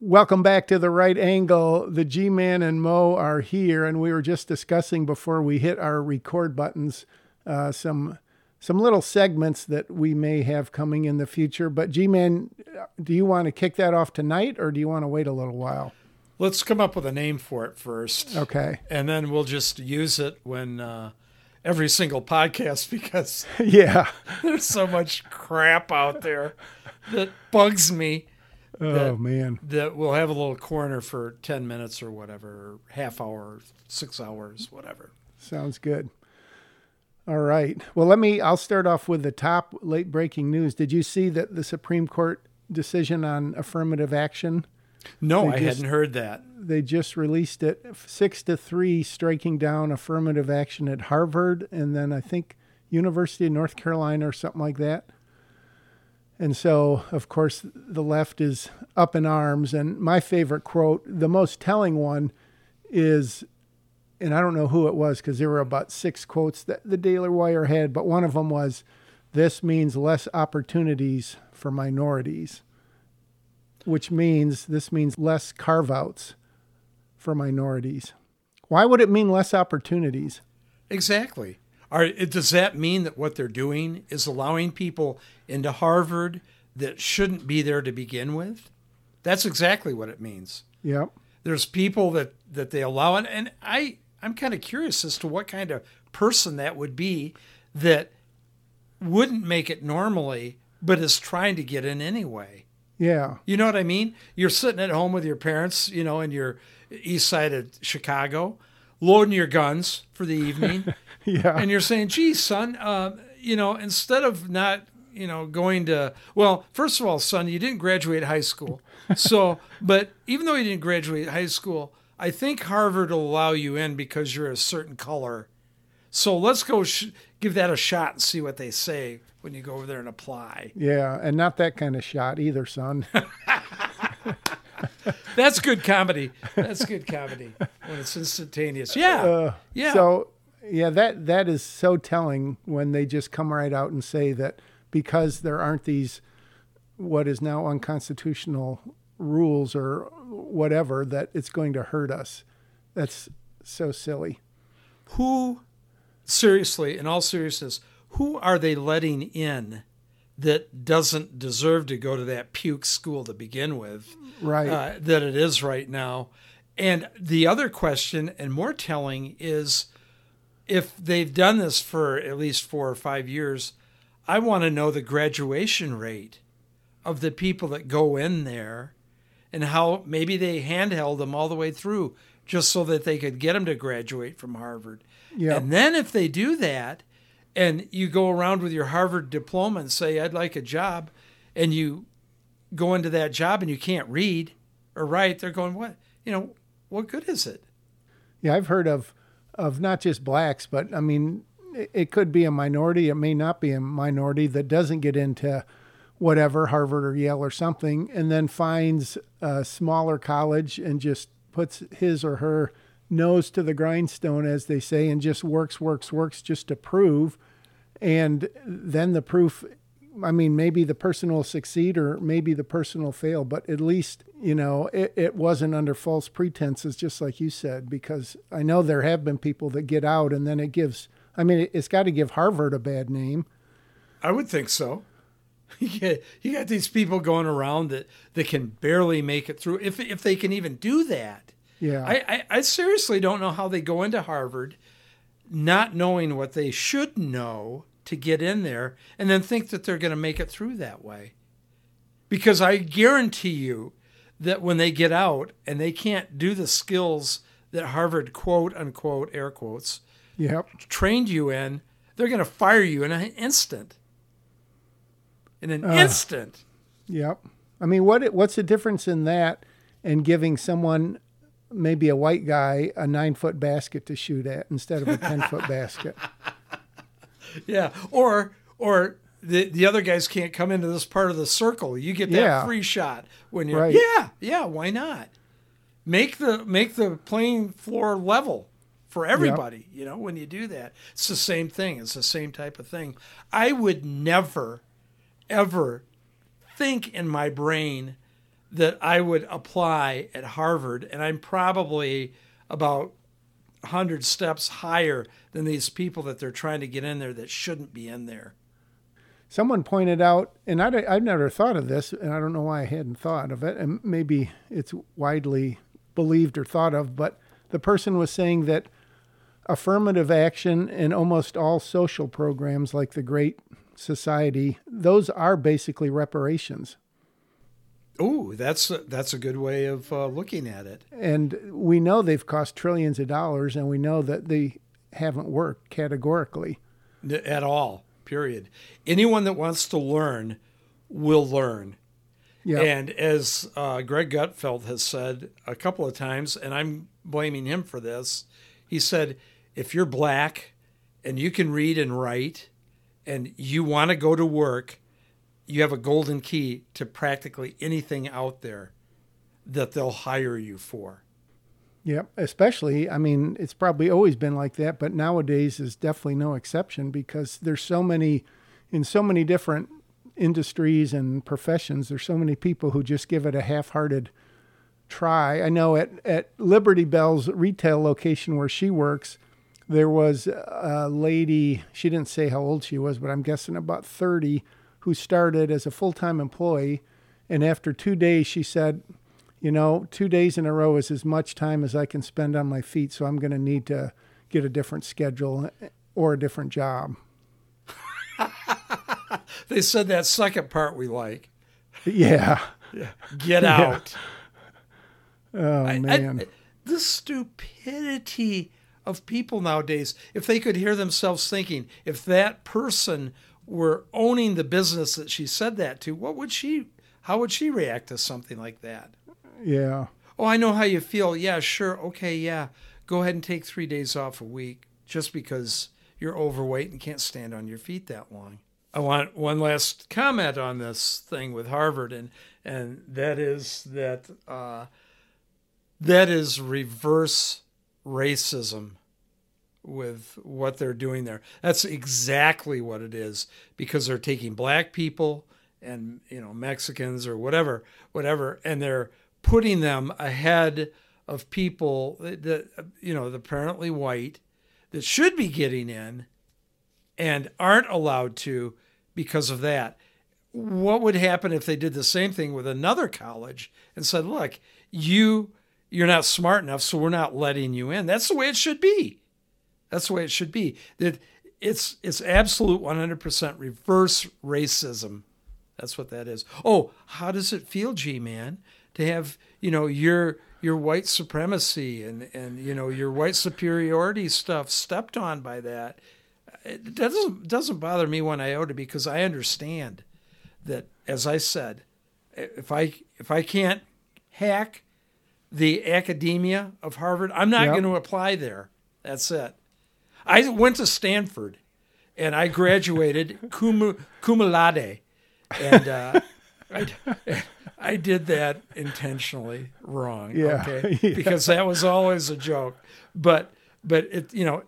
Welcome back to the right angle. The G Man and Mo are here, and we were just discussing before we hit our record buttons uh, some some little segments that we may have coming in the future. But G Man, do you want to kick that off tonight, or do you want to wait a little while? Let's come up with a name for it first. Okay. And then we'll just use it when uh, every single podcast because yeah, there's so much crap out there that bugs me. Oh man. That we'll have a little corner for 10 minutes or whatever, half hour, six hours, whatever. Sounds good. All right. Well, let me, I'll start off with the top late breaking news. Did you see that the Supreme Court decision on affirmative action? No, They I just- hadn't heard that. They just released it six to three, striking down affirmative action at Harvard and then I think University of North Carolina or something like that. And so, of course, the left is up in arms. And my favorite quote, the most telling one, is, and I don't know who it was because there were about six quotes that the Daily Wire had, but one of them was, This means less opportunities for minorities, which means this means less carve outs for minorities. Why would it mean less opportunities? Exactly. Are, does that mean that what they're doing is allowing people into Harvard that shouldn't be there to begin with? That's exactly what it means. Yep. There's people that, that they allow, and, and I, I'm kind of curious as to what kind of person that would be that wouldn't make it normally, but is trying to get in anyway. Yeah. You know what I mean? You're sitting at home with your parents, you know, in your east side of Chicago, loading your guns for the evening, Yeah. and you're saying, "Geez, son, uh, you know, instead of not, you know, going to well, first of all, son, you didn't graduate high school, so, but even though you didn't graduate high school, I think Harvard will allow you in because you're a certain color. So let's go sh- give that a shot and see what they say when you go over there and apply. yeah. And not that kind of shot either, son. That's good comedy. That's good comedy when it's instantaneous. Yeah, Uh, yeah. So, yeah, that that is so telling when they just come right out and say that because there aren't these what is now unconstitutional rules or whatever that it's going to hurt us. That's so silly. who, seriously, in all seriousness, who are they letting in that doesn't deserve to go to that puke school to begin with? Right. uh, that it is right now. And the other question, and more telling, is if they've done this for at least four or five years, I want to know the graduation rate of the people that go in there and how maybe they handheld them all the way through just so that they could get them to graduate from Harvard. Yep. And then if they do that, and you go around with your Harvard diploma and say, I'd like a job, and you go into that job and you can't read or write, they're going, what? You know, what good is it? Yeah, I've heard of of not just blacks, but I mean, it, could be a minority. It may not be a minority that doesn't get into whatever Harvard or Yale or something, and then finds a smaller college and just puts his or her nose to the grindstone, as they say, and just works, works, works just to prove. And then the proof I mean, maybe the person will succeed or maybe the person will fail, but at least, you know, it, it wasn't under false pretenses, just like you said, because I know there have been people that get out and then it gives, I mean, it, it's got to give Harvard a bad name. I would think so. You got, you got these people going around that, that can barely make it through, if, if they can even do that. Yeah. I, I, I seriously don't know how they go into Harvard not knowing what they should know to get in there and then think that they're going to make it through that way. Because I guarantee you that when they get out and they can't do the skills that Harvard, quote unquote, air quotes, yep. trained you in, they're going to fire you in an instant. In an instant. Yep. I mean, what what's the difference in that and giving someone, maybe a white guy, a nine foot basket to shoot at instead of a 10 foot basket? Yeah. Or or the the other guys can't come into this part of the circle. You get that Yeah. free shot when you're Right. Yeah, yeah, why not? Make the make the playing floor level for everybody, you know, when you do that. It's the same thing. It's the same type of thing. I would never ever think in my brain that I would apply at Harvard, and I'm probably about 100 steps higher than these people that they're trying to get in there that shouldn't be in there. Someone pointed out, and I, I've never thought of this, and I don't know why I hadn't thought of it, and maybe it's widely believed or thought of, but the person was saying that affirmative action and almost all social programs like the Great Society, those are basically reparations. Ooh, that's a, that's a good way of uh, looking at it. And we know they've cost trillions of dollars, and we know that they haven't worked categorically at all. Period. Anyone that wants to learn will learn. Yep. And as uh, Greg Gutfeld has said a couple of times, and I'm blaming him for this, he said, if you're black and you can read and write and you want to go to work, you have a golden key to practically anything out there that they'll hire you for. Yeah, especially, I mean, it's probably always been like that, but nowadays is definitely no exception because there's so many, in so many different industries and professions, there's so many people who just give it a half hearted try. I know at, at Liberty Bell's retail location where she works, there was a lady, she didn't say how old she was, but I'm guessing about 30 who started as a full time employee. And after two days, she said, You know, two days in a row is as much time as I can spend on my feet. So I'm going to need to get a different schedule eh, or a different job. they said that second part we like. Yeah. Get out. Yeah. Oh, I, man. I, the stupidity of people nowadays, if they could hear themselves thinking, if that person were owning the business that she said that to, what would she, how would she react to something like that? Yeah. Oh, I know how you feel. Yeah, sure. Okay, yeah. Go ahead and take three days off a week just because you're overweight and can't stand on your feet that long. I want one last comment on this thing with Harvard, and and that is that uh, that is reverse racism with what they're doing there. That's exactly what it is because they're taking black people and you know Mexicans or whatever, whatever, and they're putting them ahead of people that you know the apparently white that should be getting in and aren't allowed to because of that. What would happen if they did the same thing with another college and said, "Look, you you're not smart enough, so we're not letting you in." That's the way it should be. That's the way it should be. That it's it's absolute 100% reverse racism. That's what that is. Oh, how does it feel, G man, to have you know your your white supremacy and and you know your white superiority stuff stepped on by that? It doesn't doesn't bother me one iota because I understand that, as I said, if I if I can't hack the academia of Harvard, I'm not yep. going to apply there. That's it. I went to Stanford, and I graduated cum, cum laude, and uh, I, I did that intentionally wrong. Yeah, okay, yeah. because that was always a joke. But but it you know,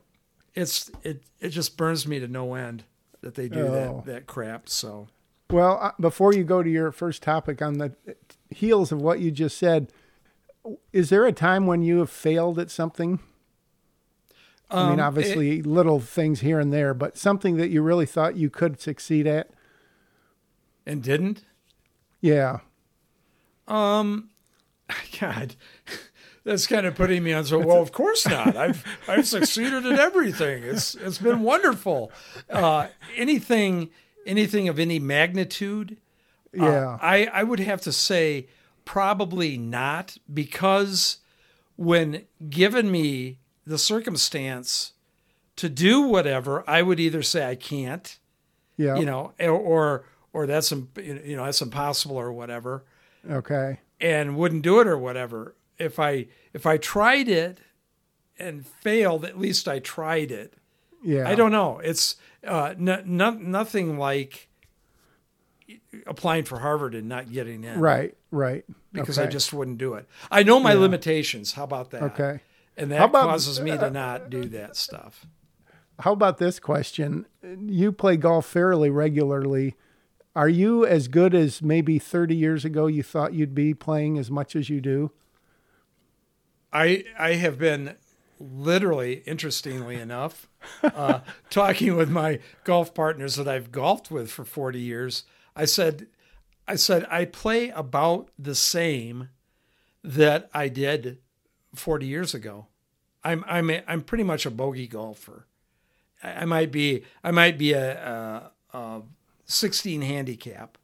it's it it just burns me to no end that they do oh. that that crap. So. Well, uh, before you go to your first topic on the heels of what you just said, is there a time when you have failed at something I mean, um, obviously, it, little things here and there, but something that you really thought you could succeed at and didn't. Yeah. Um, God, that's kind of putting me on. So, well, of course not. I've I've succeeded at everything. It's it's been wonderful. Uh, anything anything of any magnitude. Uh, yeah. I I would have to say probably not because when given me the circumstance to do whatever, I would either say I can't, yeah, you know, or or that's you know that's impossible or whatever. Okay. And wouldn't do it or whatever. If I if I tried it and failed, at least I tried it. Yeah. I don't know. It's uh, no, no, nothing like applying for Harvard and not getting in. Right. Right. Because okay. I just wouldn't do it. I know my yeah. limitations. How about that? Okay and that about, causes me to not do that stuff. How about this question? You play golf fairly regularly. Are you as good as maybe 30 years ago you thought you'd be playing as much as you do? I I have been literally, interestingly enough, uh, talking with my golf partners that I've golfed with for 40 years. I said, I said I play about the same that I did 40 years ago. I'm I'm a, I'm pretty much a bogey golfer. I, I might be I might be a, a, a 16 handicap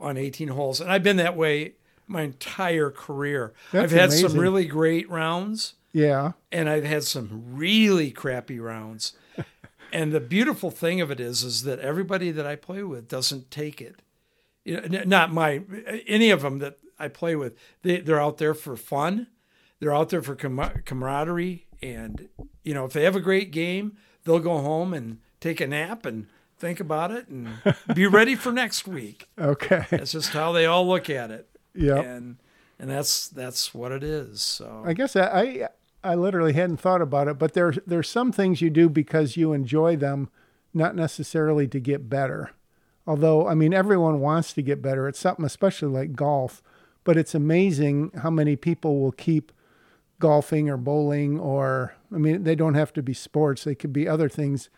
on 18 holes, and I've been that way my entire career. That's I've had amazing. some really great rounds, Yeah. and I've had some really crappy rounds. and the beautiful thing of it is, is that everybody that I play with doesn't take it. You know, not my any of them that I play with. They they're out there for fun. They're out there for com- camaraderie, and you know, if they have a great game, they'll go home and take a nap and think about it and be ready for next week. Okay. That's just how they all look at it, Yeah, and and that's that's what it is. So I guess I, I I literally hadn't thought about it, but there there's some things you do because you enjoy them, not necessarily to get better. Although I mean everyone wants to get better. It's something especially like golf, but it's amazing how many people will keep golfing or bowling or I mean they don't have to be sports, they could be other things.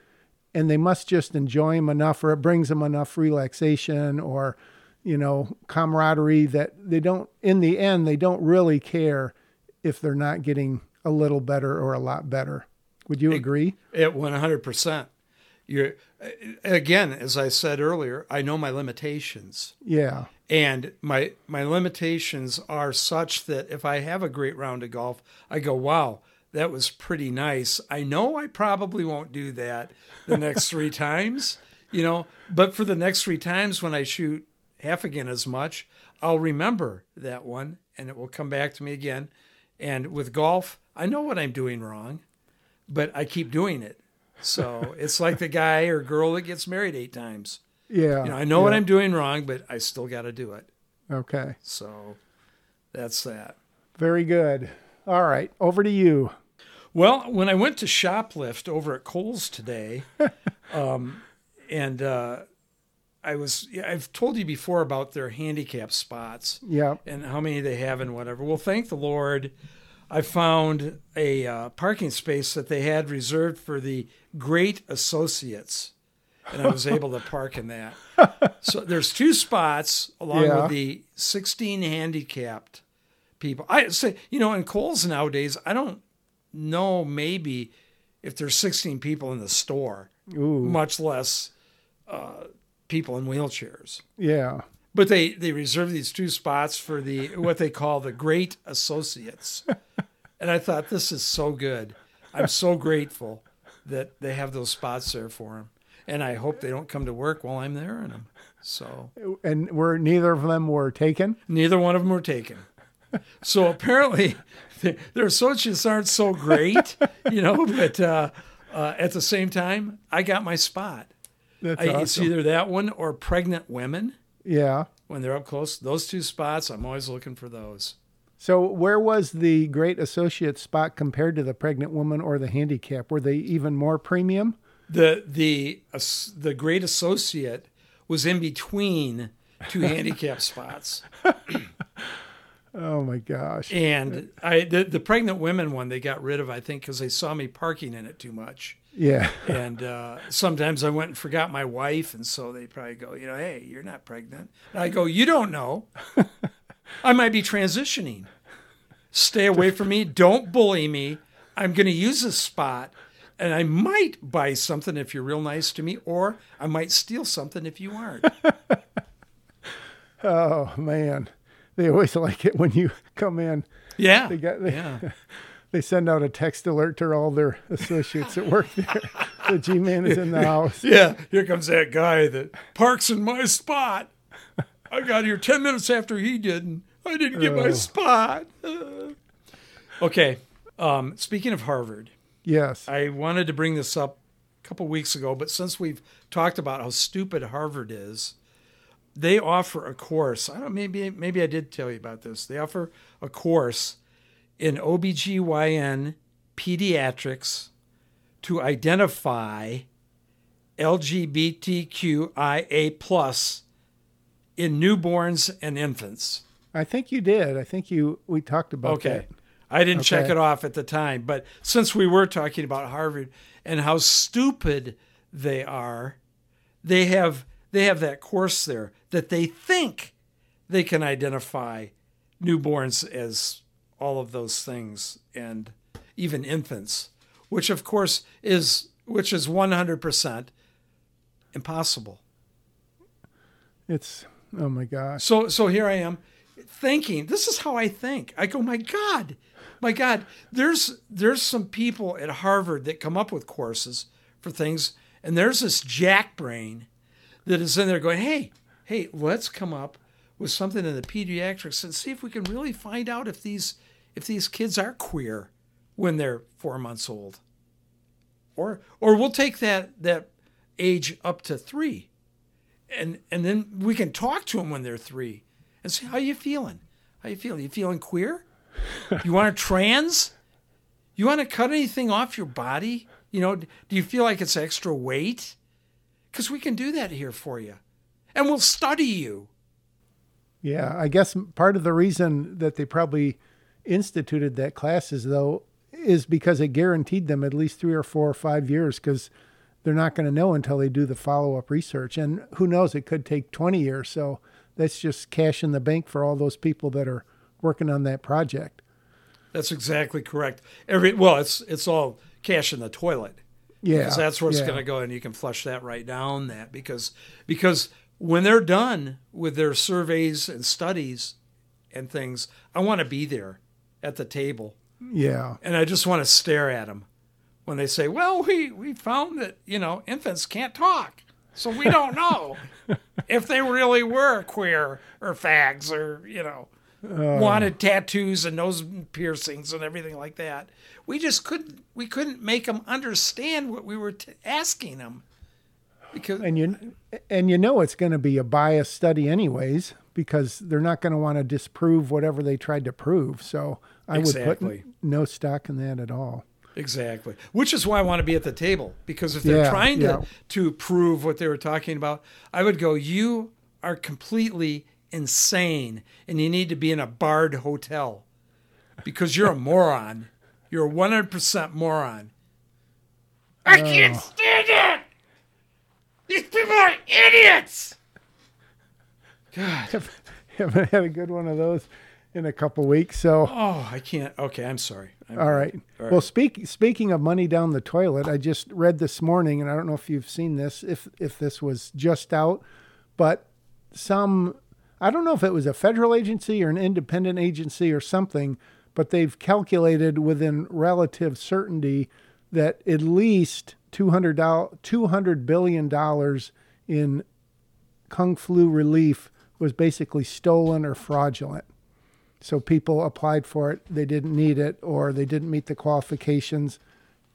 And they must just enjoy them enough or it brings them enough relaxation or you know camaraderie that they don't in the end they don't really care if they're not getting a little better or a lot better. Would you agree? Hundred percent. You're uh, again, as I said earlier, I know my limitations, yeah and my my limitations are such that if I have a great round of golf, I go, "Wow, that was pretty nice." I know I probably won't do that the next three times, you know, but for the next three times when I shoot half again as much, I'll remember that one, and it will come back to me again. And with golf, I know what I'm doing wrong, but I keep doing it. So it's like the guy or girl that gets married eight times. yeah You know, I know what. I'm doing wrong, but I still got to do it. okay So that's that. very good all right over to you Well, when I went to shoplift over at Kohl's today, um, and uh, I was, I've told you before about their handicap spots yeah and how many they have and whatever. Well, thank the Lord, I found a uh, parking space that they had reserved for the great associates, and I was able to park in that. So there's two spots along Yeah. with the 16 handicapped people. I say, you know, in Kohl's nowadays, I don't know maybe if there's 16 people in the store, ooh much less uh, people in wheelchairs yeah but they they reserve these two spots for the what they call the great associates and i thought this is so good i'm so grateful that they have those spots there for them and i hope they don't come to work while i'm there in them so. And were neither of them were taken? Neither one of them were taken. So apparently their, associates aren't so great you know but uh, uh, at the same time i got my spot. That's I, it's either that one or pregnant women. Yeah. When they're up close. Those two spots, I'm always looking for those. So where was the great associate spot compared to the pregnant woman or the handicap were they even more premium The the the great associate was in between two handicap spots, oh my gosh and I the, the pregnant women one they got rid of I think because they saw me parking in it too much. yeah And uh, sometimes I went and forgot my wife, and so they probably go, you know, hey, you're not pregnant. And I go, you don't know. I might be transitioning. Stay away from me. Don't bully me. I'm going to use this spot, and I might buy something if you're real nice to me, or I might steal something if you aren't. Oh man, they always like it when you come in. Yeah. They got they, yeah. they send out a text alert to all their associates that work there. the G man is in the house. Yeah. Here comes that guy that parks in my spot. I got here 10 minutes after he did, and I didn't get my Oh. spot. okay. Um, speaking of Harvard, Yes. I wanted to bring this up a couple weeks ago, but since we've talked about how stupid Harvard is, they offer a course. I don't maybe maybe I did tell you about this. They offer a course in OBGYN pediatrics to identify LGBTQIA plus in newborns and infants. I think you did. I think you we talked about Okay. that. I didn't check it off at the time, but since we were talking about Harvard and how stupid they are, they have they have that course there that they think they can identify newborns as all of those things and even infants, which of course is which is 100% impossible. It's oh my gosh. So so here I am thinking, this is how I think. I go, my God, my God, there's there's some people at Harvard that come up with courses for things, and there's this jack brain that is in there going, Hey, hey, let's come up with something in the pediatrics and see if we can really find out if these if these kids are queer when they're four months old. Or or we'll take that that age up to three and and then we can talk to them when they're three and say how you feeling? How you feeling? You feeling queer? You want to trans? You want to cut anything off your body? You know do you feel like it's extra weight? Because we can do that here for you and we'll study you. Yeah, I guess part of the reason that they probably instituted that classes though is because it guaranteed them at least three or four or five years because they're not going to know until they do the follow up research. And who knows, it could take 20 years. So that's just cash in the bank for all those people that are working on that project. that's exactly correct every well it's it's all cash in the toilet Yeah. because that's where it's yeah. going to go and you can flush that right down that because because when they're done with their surveys and studies and things i want to be there at the table Yeah. and i just want to stare at them when they say well we we found that you know infants can't talk so we don't know if they really were queer or fags or you know oh. wanted tattoos and nose piercings and everything like that. We just couldn't we couldn't make them understand what we were t- asking them because And you and you know it's going to be a biased study anyways because they're not going to want to disprove whatever they tried to prove. So I would Exactly. put no stock in that at all. Exactly, which is why I want to be at the table because if they're Yeah, trying yeah. to to prove what they were talking about, I would go, you are completely insane and you need to be in a barred hotel because you're a moron. You're a 100% moron. I can't oh. stand it. These people are idiots. God. haven't had a good one of those in a couple weeks. So, Oh, I can't. Okay, I'm sorry. I'm, all right. All right. Well, speak, speaking of money down the toilet, I just read this morning, and I don't know if you've seen this, if if this was just out, but some, I don't know if it was a federal agency or an independent agency or something, but they've calculated within relative certainty that at least $200, $200 billion in Kung Flu relief was basically stolen or fraudulent. So people applied for it, they didn't need it, or they didn't meet the qualifications.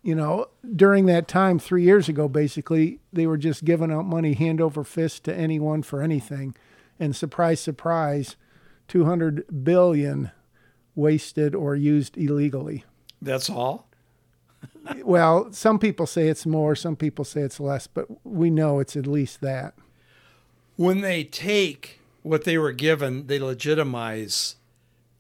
You know, during that time, three years ago, basically, they were just giving out money hand over fist to anyone for anything. And surprise, surprise, 200 billion wasted or used illegally. That's all. Well, some people say it's more, some people say it's less, but we know it's at least that. When they take what they were given, they legitimize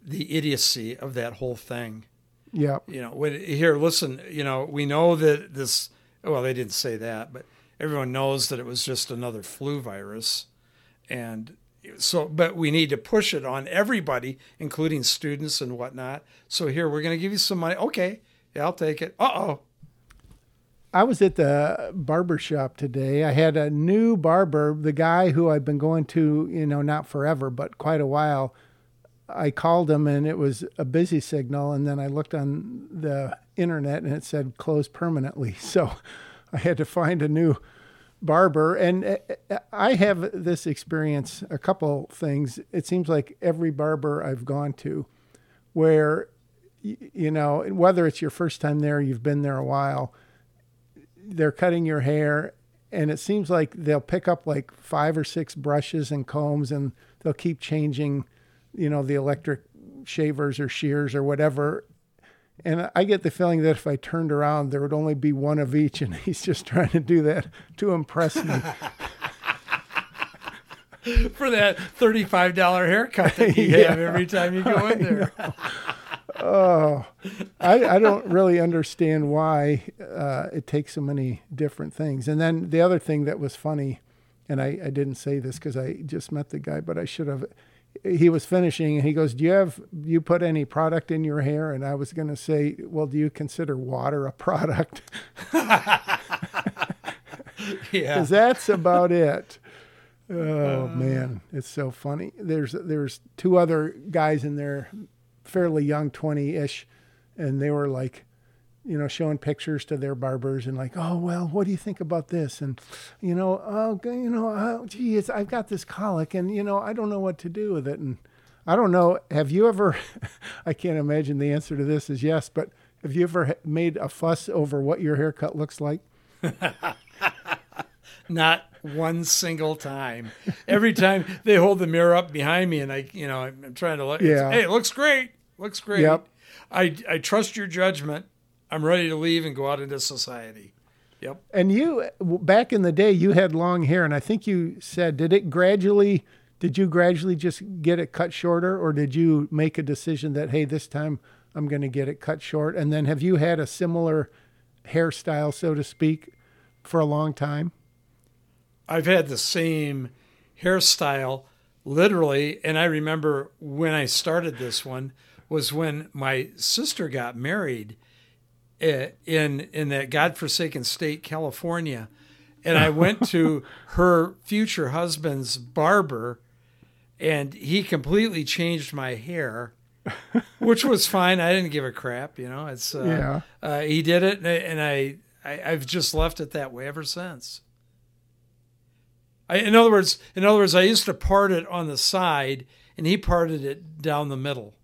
the idiocy of that whole thing. Yep. You know, here, listen. You know, we know that this. Well, they didn't say that, but everyone knows that it was just another flu virus, and so. But we need to push it on everybody, including students and whatnot. So here, we're going to give you some money. Okay, yeah, I'll take it. Uh oh. I was at the barber shop today. I had a new barber, the guy who I've been going to, you know, not forever, but quite a while. I called him and it was a busy signal. And then I looked on the internet and it said closed permanently. So I had to find a new barber. And uh, I have this experience, a couple things. It seems like every barber I've gone to, where, you know, whether it's your first time there, you've been there a while, they're cutting your hair and it seems like they'll pick up like five or six brushes and combs and they'll keep changing you know the electric shavers or shears or whatever and i get the feeling that if i turned around there would only be one of each and he's just trying to do that to impress me for that thirty-five dollar haircut that you Yeah. have every time you go in there. Oh, I, I don't really understand why uh, it takes so many different things. And then the other thing that was funny, and I, I didn't say this because I just met the guy, but I should have. He was finishing and he goes, Do you have, you put any product in your hair? And I was going to say, Well, do you consider water a product? Yeah. Because that's about it. Oh uh. man, it's so funny. There's there's two other guys in there, fairly young, twenty ish, and they were like, you know, showing pictures to their barbers and like, oh well, what do you think about this? And you know, oh, you know, oh, gee, it's, I've got this colic, and you know, I don't know what to do with it. And I don't know. Have you ever? I can't imagine the answer to this is yes, but have you ever made a fuss over what your haircut looks like? Not one single time. Every time they hold the mirror up behind me, and I, you know, I'm, trying to look. Yeah. Hey, it looks great. Looks great. Yep. I I trust your judgment. I'm ready to leave and go out into society. Yep. And you, back in the day, you had long hair, and I think you said, did it gradually, did you gradually just get it cut shorter, or did you make a decision that, hey, this time I'm going to get it cut short? And then have you had a similar hairstyle, so to speak, for a long time? I've had the same hairstyle literally, and I remember when I started this one was when my sister got married in in that godforsaken state, California, and I went to her future husband's barber, and he completely changed my hair. Which was fine. I didn't give a crap, you know. It's uh, Yeah. uh, he did it, and I, and I, I I've just left it that way ever since. I, in other words, in other words, I used to part it on the side, and he parted it down the middle.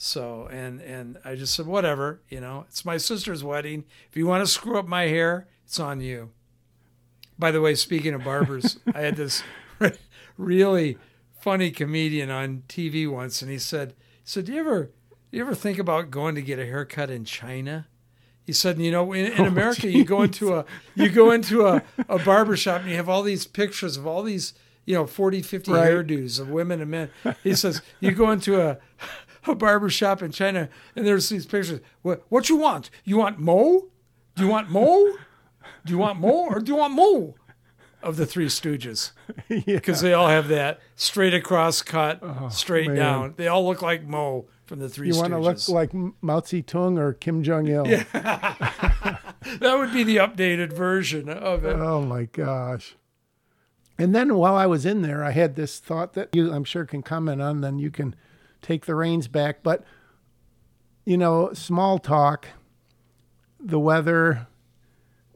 So, and and I just said, whatever, you know, it's my sister's wedding. If you want to screw up my hair, it's on you. By the way, speaking of barbers, I had this really funny comedian on TV once, and he said, he said, do you ever, do you ever think about going to get a haircut in China? He said, you know, in, in oh, America, you go into a you go into a, a barber shop and you have all these pictures of all these, you know, 40, 50 Right. hairdos of women and men. He says, you go into a a barber shop in China and there's these pictures. What what you want? You want Mo? Do you want Mo? Do you want Mo or do you want Mo? Of the Three Stooges, yeah. because they all have that straight across cut, oh, straight man. down. They all look like Mo from the Three You Stooges. want to look like Mao Zedong or Kim Jong Il? that would be the updated version of it. Oh my gosh. And then while I was in there, I had this thought that you, I'm sure, can comment on, then you can take the reins back. But, you know, small talk, the weather,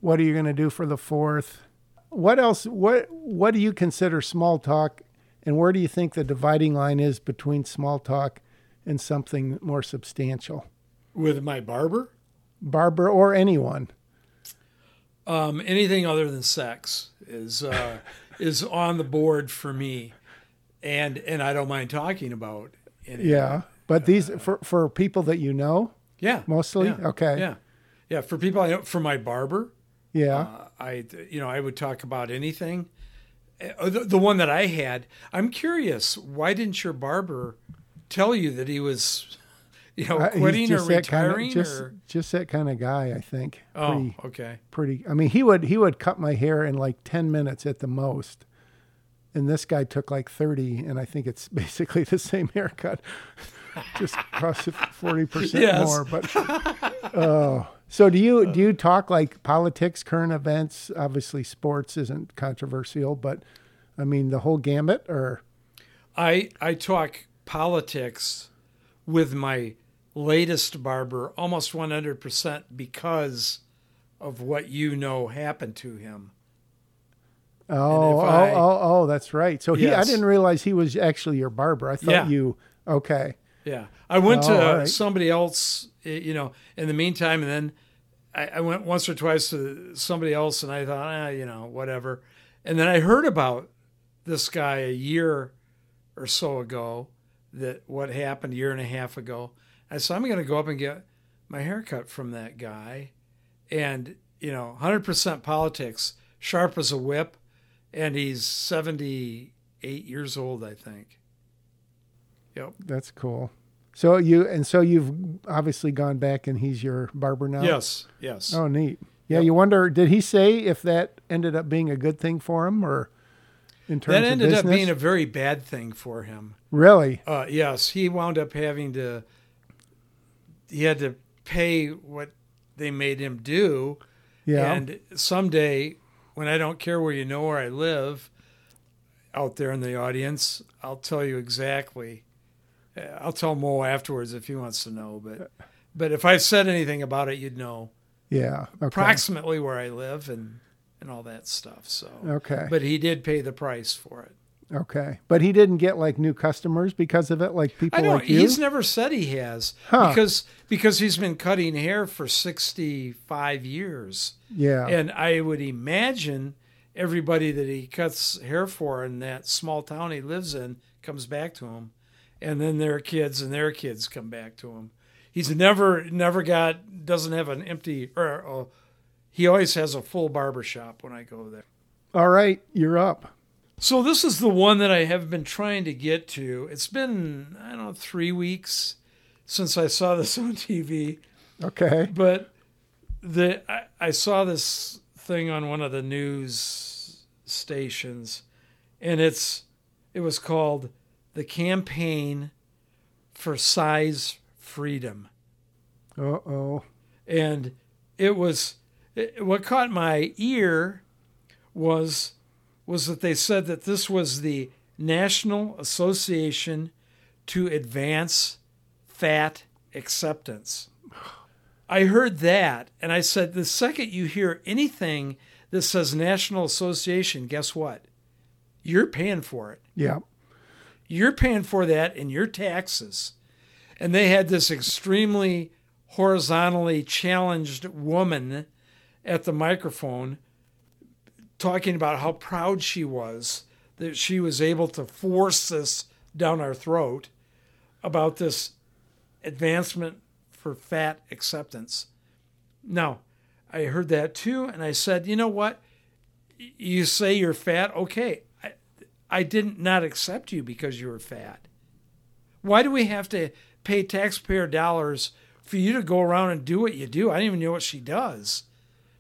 what are you going to do for the fourth? What else? What, what do you consider small talk? And where do you think the dividing line is between small talk and something more substantial? With my barber, Barber or anyone? um, anything other than sex is uh, is on the board for me, and and I don't mind talking about. Any, Yeah. But these, for, for people that you know, yeah, Mostly? yeah, Okay. yeah, yeah. For people I know, for my barber, yeah. uh, I you know I would talk about anything. Uh, The, the one that I had, I'm curious. Why didn't your barber tell you that he was, you know, Uh, quitting or just that retiring? Kind of, just, or just that kind of guy, I think. oh, Pretty, okay. pretty. I mean, he would he would cut my hair in like ten minutes at the most, and this guy took like thirty, and I think it's basically the same haircut, just cost forty percent Yes. more. But oh, so do you do you talk like politics, current events? Obviously, sports isn't controversial, but I mean the whole gambit, or I I talk politics with my latest barber almost 100% because of what you know happened to him. Oh, oh, I- oh, oh, that's right. So he, I didn't realize he was actually your barber. I thought Yeah. you, okay. Yeah. I went Oh, to right. somebody else, you know, in the meantime, and then I, I went once or twice to somebody else, and I thought, ah, you know, whatever. And then I heard about this guy a year or so ago, that what happened a year and a half ago. I said, I'm going to go up and get my haircut from that guy. And, you know, 100% politics, sharp as a whip. And he's 78 years old, I think. Yep. That's cool. So you and so you've obviously gone back and he's your barber now. Yes. Yes. Oh, neat. Yeah, Yep. you wonder did he say if that ended up being a good thing for him or in terms that of ended business? up being a very bad thing for him. really? Uh, yes, he wound up having to. He had to pay what they made him do, Yeah. and someday, when I don't care where you know where I live, out there in the audience, I'll tell you exactly. Uh, I'll tell Mo afterwards if he wants to know, but but if I said anything about it, you'd know yeah. Okay. approximately where I live and and all that stuff. So, Okay. but he did pay the price for it. Okay. But he didn't get like new customers because of it, like people I know like you. he's never said he has Huh. because because he's been cutting hair for 65 years. yeah. And I would imagine everybody that he cuts hair for in that small town he lives in comes back to him. And then their kids and their kids come back to him. He's never never got doesn't have an empty or uh, he always has a full barber shop when I go there. All right, you're up. So this is the one that I have been trying to get to. It's been I don't know 3 weeks since I saw this on TV. Okay. But the I, I saw this thing on one of the news stations, and it's it was called the campaign for size freedom, Uh oh. and it was it, what caught my ear was was that they said that this was the National Association to Advance Fat Acceptance. I heard that and I said, the second you hear anything that says National Association, guess what? You're paying for it. Yeah. You're paying for that in your taxes. And they had this extremely horizontally challenged woman at the microphone talking about how proud she was that she was able to force this down our throat about this advancement for fat acceptance. Now, I heard that too, and I said, you know what? You say you're fat, okay. I, I didn't not accept you because you were fat. Why do we have to pay taxpayer dollars for you to go around and do what you do? I don't even know what she does.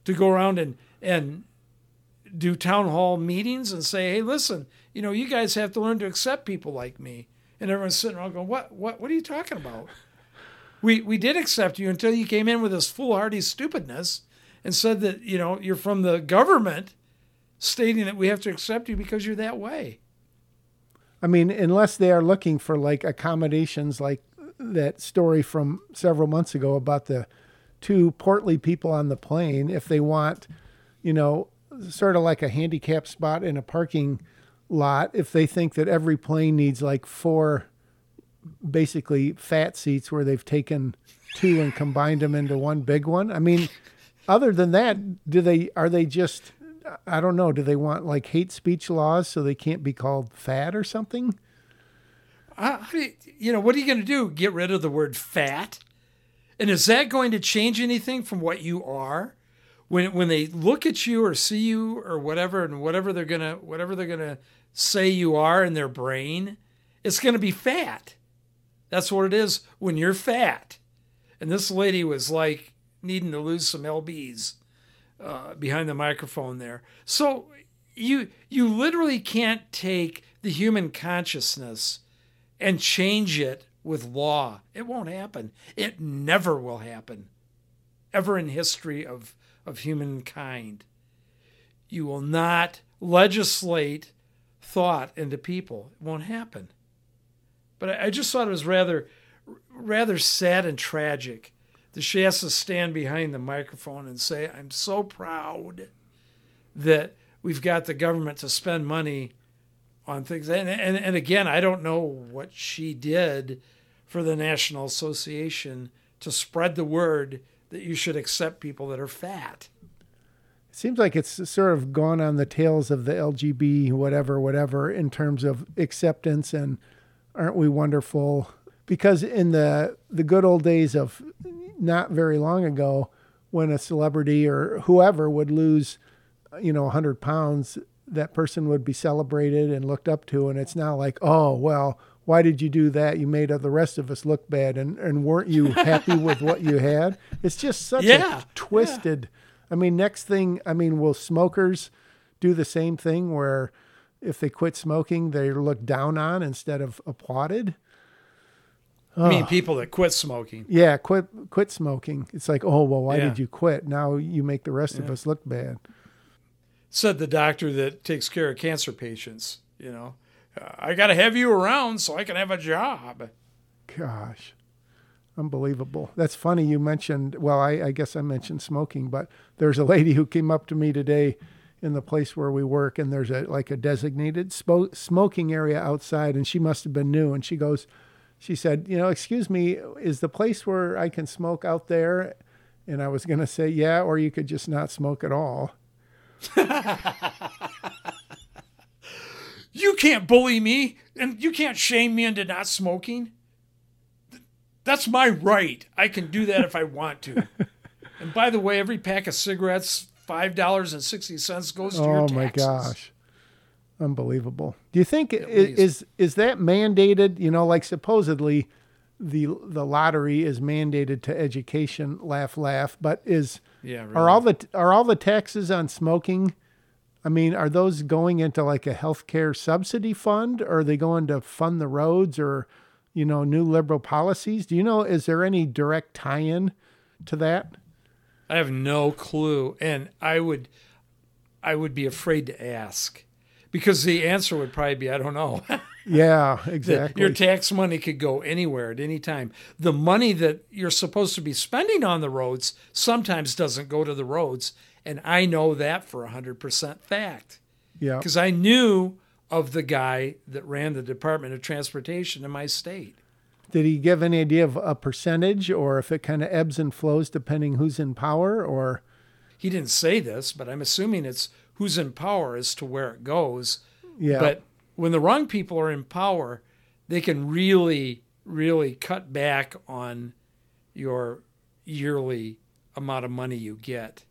To go around and and do town hall meetings and say, "Hey, listen, you know, you guys have to learn to accept people like me." And everyone's sitting around going, "What? What? What are you talking about?" We we did accept you until you came in with this foolhardy stupidness and said that you know you're from the government, stating that we have to accept you because you're that way. I mean, unless they are looking for like accommodations, like that story from several months ago about the two portly people on the plane, if they want, you know, sort of like a handicap spot in a parking lot, if they think that every plane needs like four basically fat seats where they've taken two and combined them into one big one. I mean, other than that, do they are they just I don't know, do they want like hate speech laws so they can't be called fat or something? You, you know, what are you going to do? Get rid of the word fat? And is that going to change anything from what you are? When when they look at you or see you or whatever and whatever they're gonna whatever they're gonna say you are in their brain, it's gonna be fat. That's what it is when you're fat. And this lady was like needing to lose some lbs uh, behind the microphone there. So you you literally can't take the human consciousness and change it with law. It won't happen. It never will happen. Ever in history of, of humankind. You will not legislate thought into people. It won't happen. But I, just thought it was rather rather sad and tragic that she has to stand behind the microphone and say, I'm so proud that we've got the government to spend money on things. And, and, and again, I don't know what she did for the National Association to spread the word that you should accept people that are fat. It seems like it's sort of gone on the tails of the LGB whatever whatever in terms of acceptance and aren't we wonderful? Because in the the good old days of not very long ago, when a celebrity or whoever would lose, you know, hundred pounds, that person would be celebrated and looked up to, and it's now like, oh well, why did you do that? You made the rest of us look bad, and and weren't you happy with what you had? It's just such Yeah, a twisted. I mean, next thing, I mean, will smokers do the same thing where if they quit smoking, they're looked down on instead of applauded? I mean, people that quit smoking. Yeah, quit quit smoking. It's like, oh well, why Yeah. did you quit? Now you make the rest of us look bad. Said the doctor that takes care of cancer patients. You know, "Uh, I got to have you around so I can have a job. Gosh, unbelievable. That's funny. You mentioned. Well, I, I guess I mentioned smoking, but there's a lady who came up to me today in the place where we work, and there's a like a designated spo- smoking area outside, and she must have been new, and she goes. She said, "You know, excuse me, is the place where I can smoke out there?" And I was going to say, "Yeah, or you could just not smoke at all." You can't bully me and you can't shame me into not smoking. That's my right. I can do that if I want to. And by the way, every pack of cigarettes, five dollars and sixty cents goes to oh, your taxes. Oh my gosh. Unbelievable. Do you think i- least. is is that mandated, you know, like supposedly the the lottery is mandated to education laugh laugh, but is Yeah, really. are all the are all the taxes on smoking I mean, are those going into like a healthcare subsidy fund or are they going to fund the roads or you know, new liberal policies? Do you know is there any direct tie-in to that? I have no clue, and I would, I would be afraid to ask, because the answer would probably be I don't know. Yeah, exactly. your tax money could go anywhere at any time. The money that you're supposed to be spending on the roads sometimes doesn't go to the roads, and I know that for 100% fact yeah. because I knew of the guy that ran the Department of Transportation in my state. Did he give any idea of a percentage or if it kind of ebbs and flows depending who's in power or He didn't say this, but I'm assuming it's who's in power as to where it goes. yeah. But when the wrong people are in power, they can really, really cut back on your yearly amount of money you get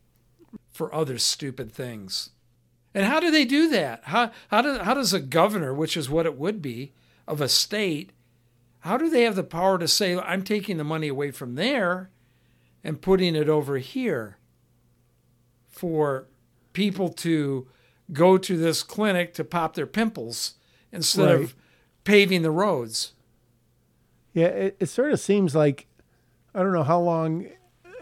for other stupid things. And how do they do that? How how do, how does a governor, which is what it would be of a state, how do they have the power to say I'm taking the money away from there and putting it over here for people to go to this clinic to pop their pimples instead Right. of paving the roads? yeah, it, it sort of seems like I don't know how long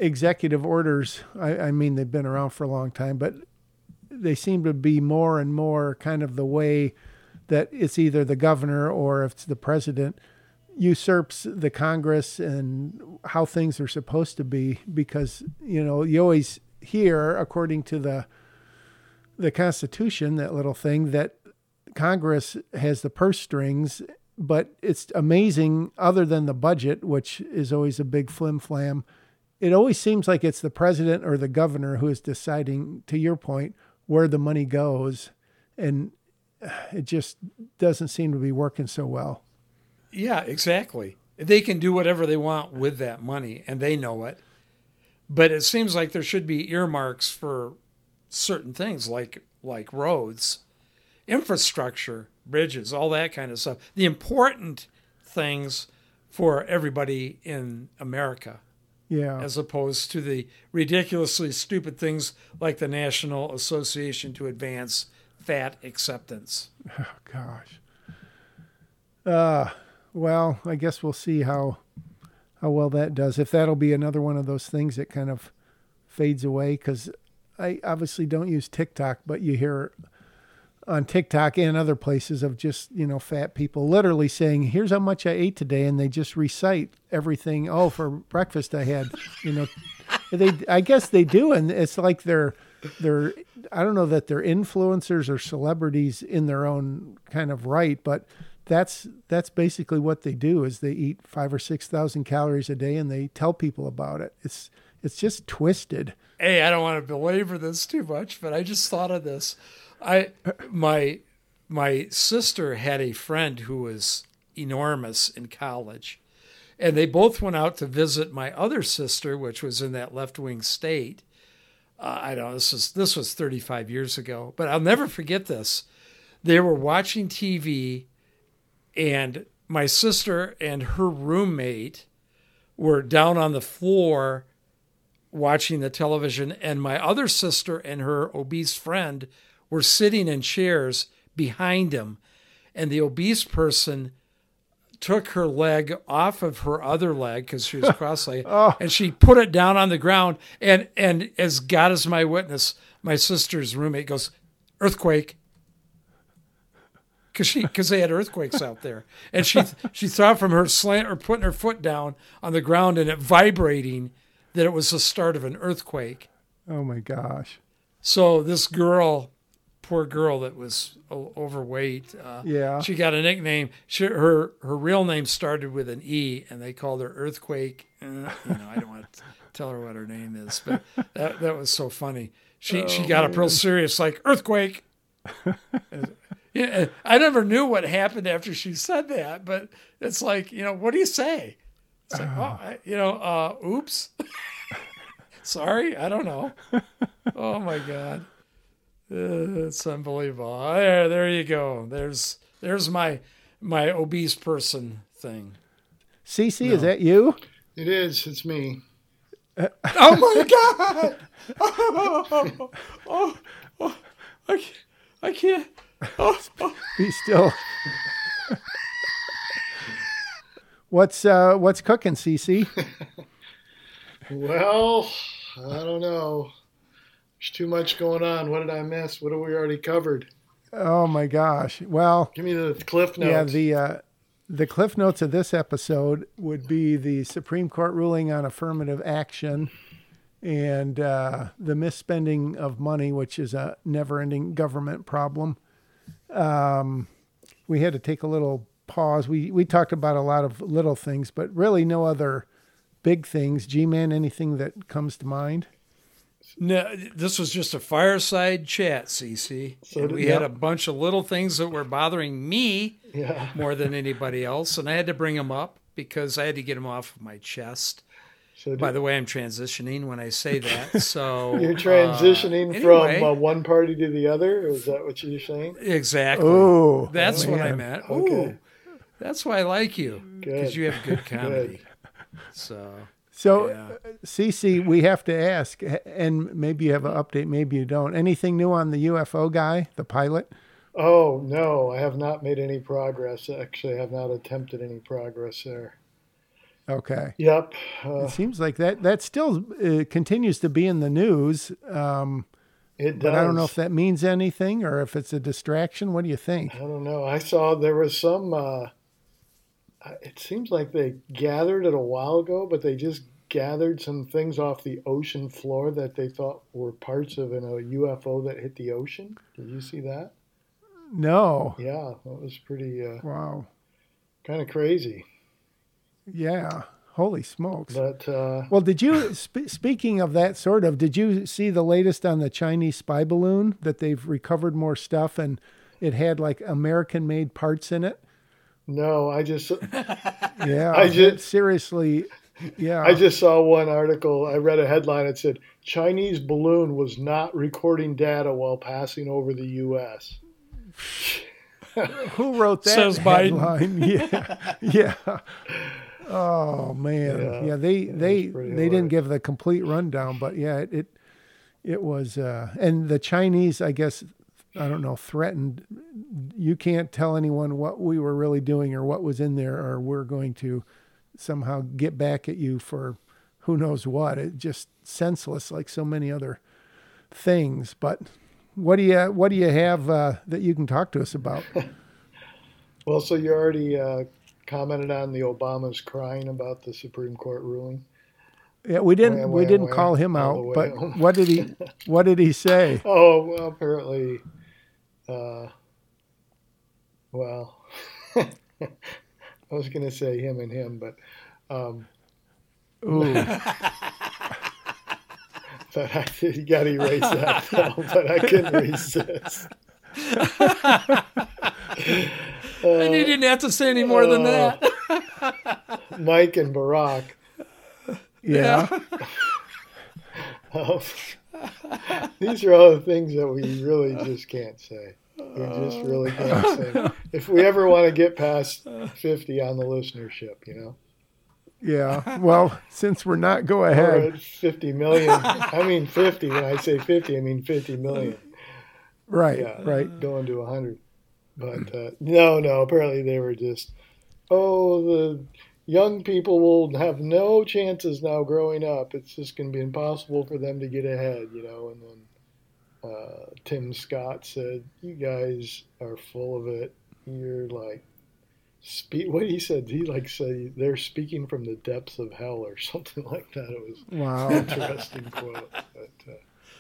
executive orders I, I mean they've been around for a long time, but they seem to be more and more kind of the way that it's either the governor or if it's the president usurps the Congress and how things are supposed to be because you know you always hear according to the the Constitution that little thing that Congress has the purse strings but it's amazing other than the budget which is always a big flim flam it always seems like it's the president or the governor who is deciding to your point where the money goes and it just doesn't seem to be working so well Yeah, exactly. They can do whatever they want with that money, and they know it. But it seems like there should be earmarks for certain things, like like roads, infrastructure, bridges, all that kind of stuff. The important things for everybody in America, yeah as opposed to the ridiculously stupid things like the National Association to Advance Fat Acceptance. Oh gosh. Uh well, I guess we'll see how how well that does. If that'll be another one of those things that kind of fades away cuz I obviously don't use TikTok, but you hear on TikTok and other places of just, you know, fat people literally saying, "Here's how much I ate today," and they just recite everything. Oh, for breakfast I had, you know, they I guess they do and it's like they're they're I don't know that they're influencers or celebrities in their own kind of right, but that's that's basically what they do is they eat 5 or 6,000 calories a day and they tell people about it. It's it's just twisted. hey, I don't want to belabor this too much, but I just thought of this. I my my sister had a friend who was enormous in college, and they both went out to visit my other sister, which was in that left wing state, uh, I don't know, this was this was 35 years ago, but I'll never forget this. They were watching TV, and my sister and her roommate were down on the floor watching the television, and my other sister and her obese friend were sitting in chairs behind him, and the obese person took her leg off of her other leg because she was cross-legged, Oh. and she put it down on the ground. And and as God is my witness, my sister's roommate goes, "Earthquake," because she because they had earthquakes out there, and she she thought from her slant or putting her foot down on the ground and it vibrating that it was the start of an earthquake. Oh my gosh. So this girl, poor girl that was o- overweight, uh, Yeah. she got a nickname. She, her her real name started with an E, and they called her Earthquake. Uh, you know, I don't want to tell her what her name is, but that that was so funny. She she got up real serious, like Earthquake. yeah, I never knew what happened after she said that, but it's like you know, what do you say? It's like, oh, I, you know, uh, oops. Sorry, I don't know. Oh my god. Uh, it's unbelievable. There, there you go. There's there's my my obese person thing. Cece, is that you? It is. It's me. Oh my god! Oh, oh, oh, I can't. I can't. Oh, oh. Be still. what's uh what's cooking, Cece? Well, I don't know. There's too much going on. What did I miss? What have we already covered? Oh my gosh. Well, Give me the cliff notes. yeah, the uh the cliff notes of this episode would be the Supreme Court ruling on affirmative action and uh, the misspending of money, which is a never-ending government problem. Um, we had to take a little pause. We we talked about a lot of little things, but really no other big things. G-man, anything that comes to mind? No, this was just a fireside chat, CC. So And did- we had a bunch of little things that were bothering me yeah. more than anybody else, and I had to bring them up because I had to get them off of my chest. So By the way, I'm transitioning when I say that. So you're transitioning uh, from uh, one party to the other. Is that what you're saying? exactly. Oh, That's what I meant. Okay. Ooh, that's why I like you because you have good comedy. So So, Yeah. uh, Cece, we have to ask, and maybe you have an update, maybe you don't. Anything new on the UFO guy, the pilot? Oh no, I have not made any progress. Actually, I have not attempted any progress there. Okay. Yep. Uh, It seems like that that still uh, continues to be in the news, um, it does. but I don't know if that means anything or if it's a distraction. What do you think? I don't know. I saw there was some. Uh, it seems like they gathered it a while ago, but they just gathered some things off the ocean floor that they thought were parts of an, a UFO that hit the ocean. Did you see that? No. Yeah, that was pretty uh, Wow. kind of crazy. Yeah. Holy smokes. But uh, Well, did you, sp- speaking of that sort of, did you see the latest on the Chinese spy balloon that they've recovered more stuff and it had like American made parts in it? No, I just Yeah. I just seriously. Yeah. I just saw one article. I read a headline. It said Chinese balloon was not recording data while passing over the U.S. Who wrote that Says Biden. headline? Yeah, yeah. Oh man, Yeah, yeah. they they was pretty they didn't give the complete rundown, but yeah, it it, it was. Uh, and the Chinese, I guess, I don't know, threatened. You can't tell anyone what we were really doing or what was in there, or we're going to somehow get back at you for who knows what. It just senseless, like so many other things. But what do you what do you have uh, that you can talk to us about? Well, so you already uh, commented on the Obamas crying about the Supreme Court ruling. Yeah, we didn't Wah, we wah, didn't wah, call him out, but what did he what did he say? Oh, well, apparently, uh, well, I was going to say him and him, but um, Ooh, but I, you got to erase that, though, but I couldn't resist. and you didn't have to say any more than uh, that. Mike and Barack. yeah. Um, these are all the things that we really just can't say. We just really can't say. If we ever want to get past 50 on the listenership, you know? Yeah. Well, since we're not, go Or ahead. 50 million. I mean 50. When I say 50, I mean 50 million. Right. Yeah, Right. Going to 100. But uh, no, no, apparently they were just, oh, the young people will have no chances now growing up. It's just going to be impossible for them to get ahead, you know. And then uh, Tim Scott said, "You guys are full of it. You're like." Speak, what he said, he like said they're speaking from the depths of hell or something like that. It was Wow. an interesting quote. But, uh,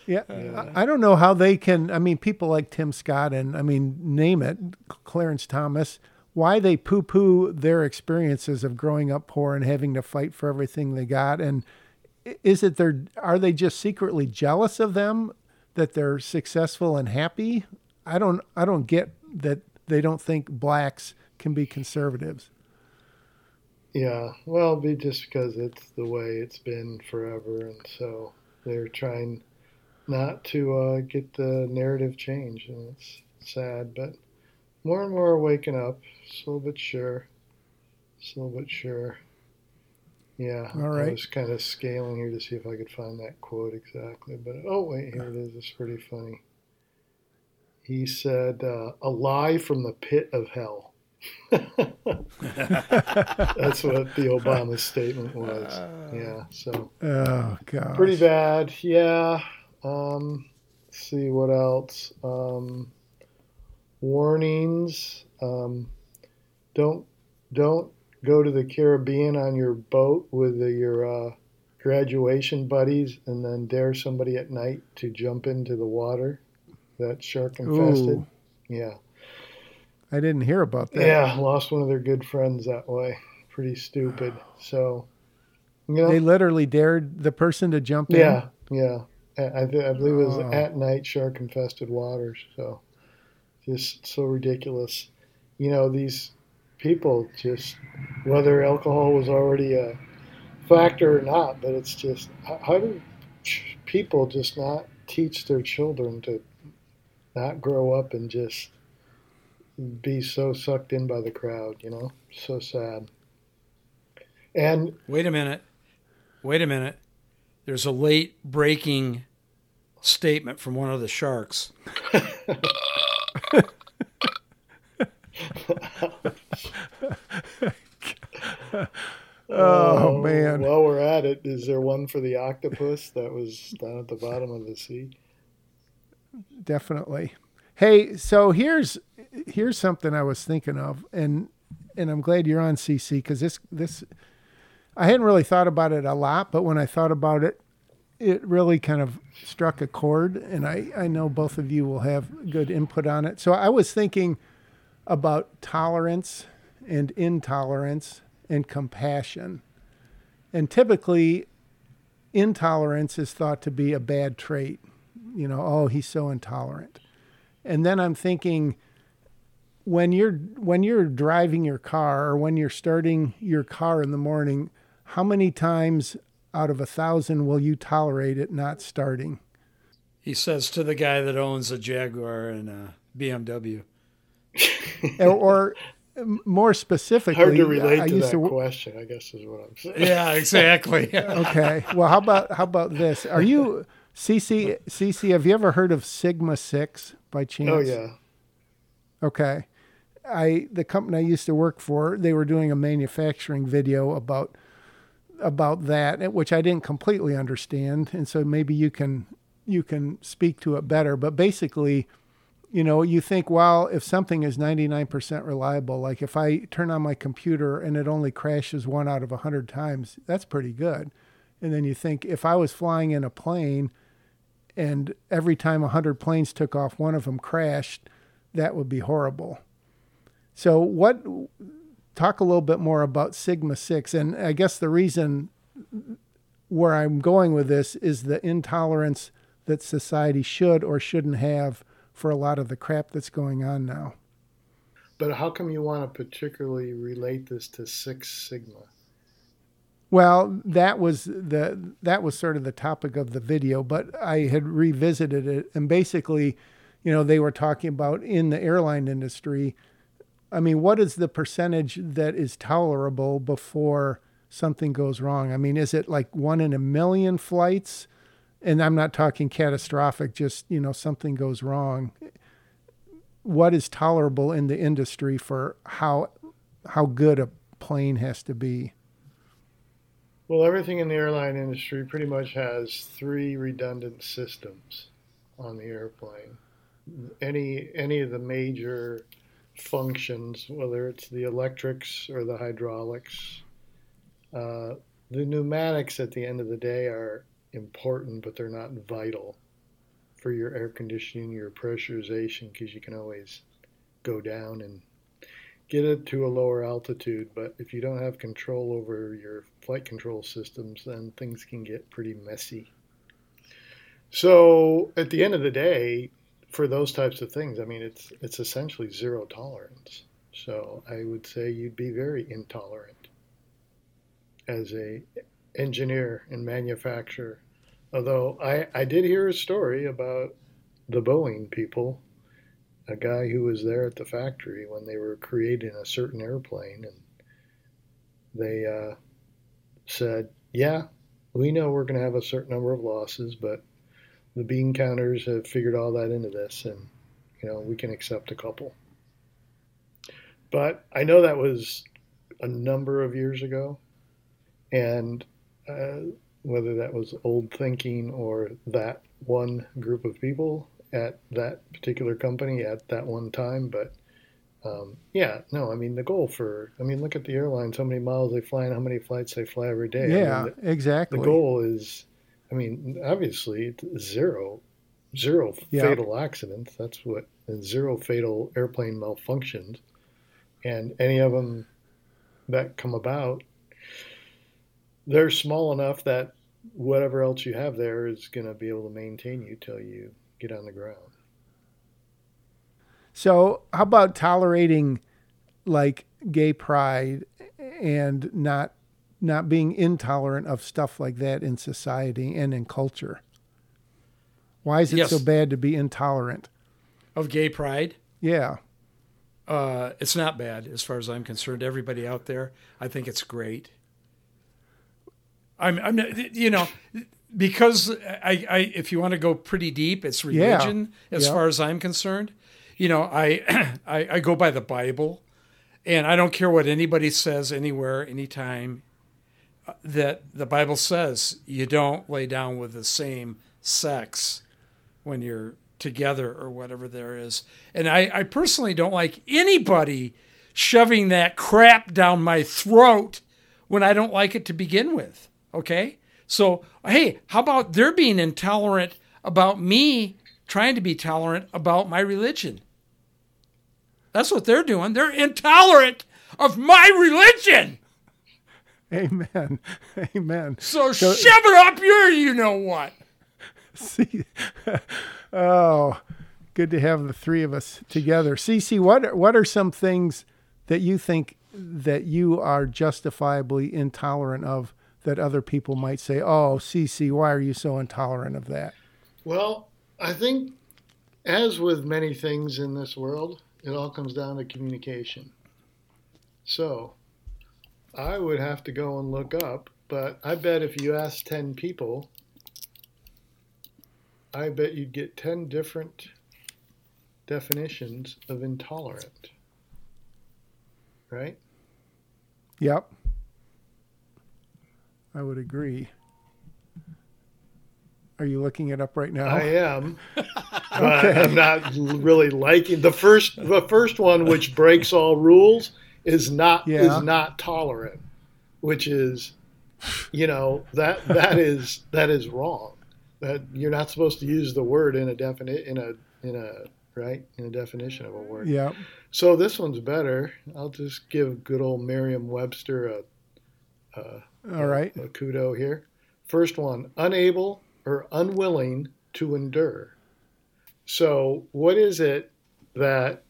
Yeah, Yeah. I don't know how they can. I mean, people like Tim Scott and I mean, name it, Clarence Thomas. Why they poo-poo their experiences of growing up poor and having to fight for everything they got, and is it their? Are they just secretly jealous of them that they're successful and happy? I don't. I don't get that they don't think blacks can be conservatives. Yeah, well, be just because it's the way it's been forever, and so they're trying not to uh, get the narrative changed, and it's sad, but more and more are waking up, slow but sure, slow but sure. Yeah, All I was kind of scaling here to see if I could find that quote exactly, but oh wait, here it is. It's pretty funny. He said, uh, "A lie from the pit of hell." That's what the Obama statement was. Yeah, so Oh God. pretty bad. Yeah. Um, let's see what else. Um, warnings. Um, don't don't go to the Caribbean on your boat with the, your uh, graduation buddies and then dare somebody at night to jump into the water. That's shark infested. Ooh, Yeah. I didn't hear about that. Yeah, lost one of their good friends that way. Pretty stupid. So, you know, They literally dared the person to jump in. yeah, yeah. I, I believe it was Oh. at night shark infested waters. So, just so ridiculous. You know, these people just, whether alcohol was already a factor or not, but it's just, how, do people just not teach their children to not grow up and just be so sucked in by the crowd, you know? So sad. And Wait a minute. Wait a minute. There's a late breaking statement from one of the sharks. Oh, oh, man. While we're at it, is there one for the octopus that was down at the bottom of the sea? definitely. Hey, so here's here's something I was thinking of, and and I'm glad you're on CC because this this I hadn't really thought about it a lot, but when I thought about it, it really kind of struck a chord, and I I know both of you will have good input on it. So I was thinking about tolerance and intolerance and compassion, and typically intolerance is thought to be a bad trait you know, oh, he's so intolerant. And then I'm thinking when you're when you're driving your car or when you're starting your car in the morning, how many times out of a thousand will you tolerate it not starting? He says to the guy that owns a Jaguar and a BMW. or, or more specifically, Hard to relate I to used that to. question, I guess is what I'm saying. Yeah, exactly. Okay, well, how about how about this? Are you CC CC? Have you ever heard of Sigma Six by oh, chance? Oh, yeah. Okay. I the company I used to work for, they were doing a manufacturing video about about that, eh, which I didn't completely understand, and so maybe you can you can speak to it better. But basically, you know, you think, well, if something is 99% reliable, like if I turn on my computer and it only crashes one out of 100 times, that's pretty good. And then you think, if I was flying in a plane and every time 100 planes took off, one of them crashed, that would be horrible. So, what, talk a little bit more about Sigma 6. And I guess the reason where I'm going with this is the intolerance that society should or shouldn't have for a lot of the crap that's going on now. But how come you want to particularly relate this to Six Sigma? Well, that was the that was sort of the topic of the video, but I had revisited it and basically, you know, they were talking about in the airline industry. I mean, what is the percentage that is tolerable before something goes wrong? I mean, is it like one in a million flights? And I'm not talking catastrophic, just, you know, something goes wrong. What is tolerable in the industry for how how good a plane has to be? Well, everything in the airline industry pretty much has three redundant systems on the airplane. Any any of the major functions, whether it's the electrics or the hydraulics, uh, the pneumatics at the end of the day are important, but they're not vital for your air conditioning, your pressurization, because you can always go down and get it to a lower altitude. But if you don't have control over your flight control systems, then things can get pretty messy. So at the end of the day, for those types of things, I mean, it's it's essentially zero tolerance. So I would say you'd be very intolerant as a engineer and manufacturer. Although I, I did hear a story about the Boeing people a guy who was there at the factory when they were creating a certain airplane, and they uh, said, "Yeah, we know we're going to have a certain number of losses, but the bean counters have figured all that into this, and you know we can accept a couple." But I know that was a number of years ago, and uh, whether that was old thinking or that one group of people at that particular company at that one time. But um, yeah, no, I mean the goal for I mean look at the airlines, how many miles they fly and how many flights they fly every day. Yeah, I mean, the, exactly. The goal is, I mean, obviously zero, zero yeah. fatal accidents. That's what and zero fatal airplane malfunctions, and any of them that come about, they're small enough that whatever else you have there is going to be able to maintain you till you get on the ground. So, how about tolerating like gay pride and not not being intolerant of stuff like that in society and in culture? Why is it yes. so bad to be intolerant of gay pride? Yeah. Uh, it's not bad as far as I'm concerned. Everybody out there, I think it's great. I'm, I'm, you know, because I, I, if you want to go pretty deep, it's religion yeah. as yeah. far as I'm concerned. You know, I, I, I go by the Bible, and I don't care what anybody says anywhere, anytime. Uh, that the Bible says you don't lay down with the same sex when you're together or whatever there is. And I, I personally don't like anybody shoving that crap down my throat when I don't like it to begin with. Okay? So, hey, how about they're being intolerant about me trying to be tolerant about my religion? That's what they're doing. They're intolerant of my religion. Amen. Amen. So, so shove it up your you know what. See, oh, good to have the three of us together. Cece, what what are some things that you think that you are justifiably intolerant of that other people might say, "Oh, CC, why are you so intolerant of that?" Well, I think, as with many things in this world, it all comes down to communication. So, I would have to go and look up, but I bet if you ask ten people, I bet you'd get ten different definitions of intolerant. Right? Yep. I would agree. Are you looking it up right now? I am. okay. I'm not really liking the first. The first one, which breaks all rules, is not yeah. is not tolerant, which is, you know that that is that is wrong. That you're not supposed to use the word in a definite in a in a right in a definition of a word. Yeah. So this one's better. I'll just give good old Merriam-Webster a uh, All right. A, kudo here. First one unable or unwilling to endure. So, what is it that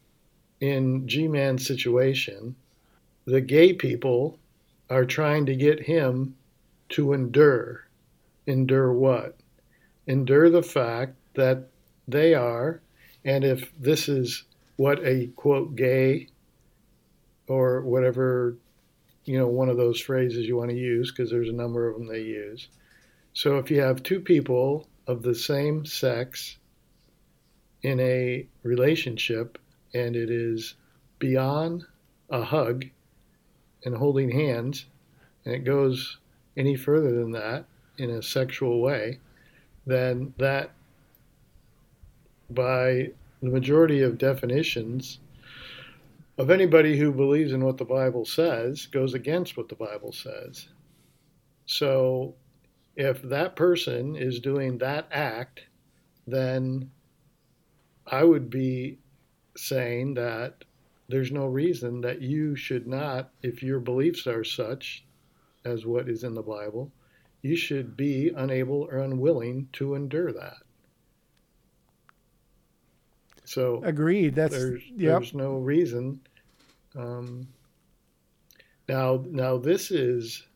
in G Man's situation, the gay people are trying to get him to endure. Endure what? Endure the fact that they are, and if this is what a quote gay or whatever, you know, one of those phrases you want to use, because there's a number of them they use. So if you have two people of the same sex in a relationship and it is beyond a hug and holding hands, and it goes any further than that in a sexual way, then that, by the majority of definitions of anybody who believes in what the Bible says, goes against what the Bible says. So if that person is doing that act, then I would be saying that there's no reason that you should not, if your beliefs are such as what is in the Bible, you should be unable or unwilling to endure that. So agreed. That's there's yep. there's no reason. Um, now now this is,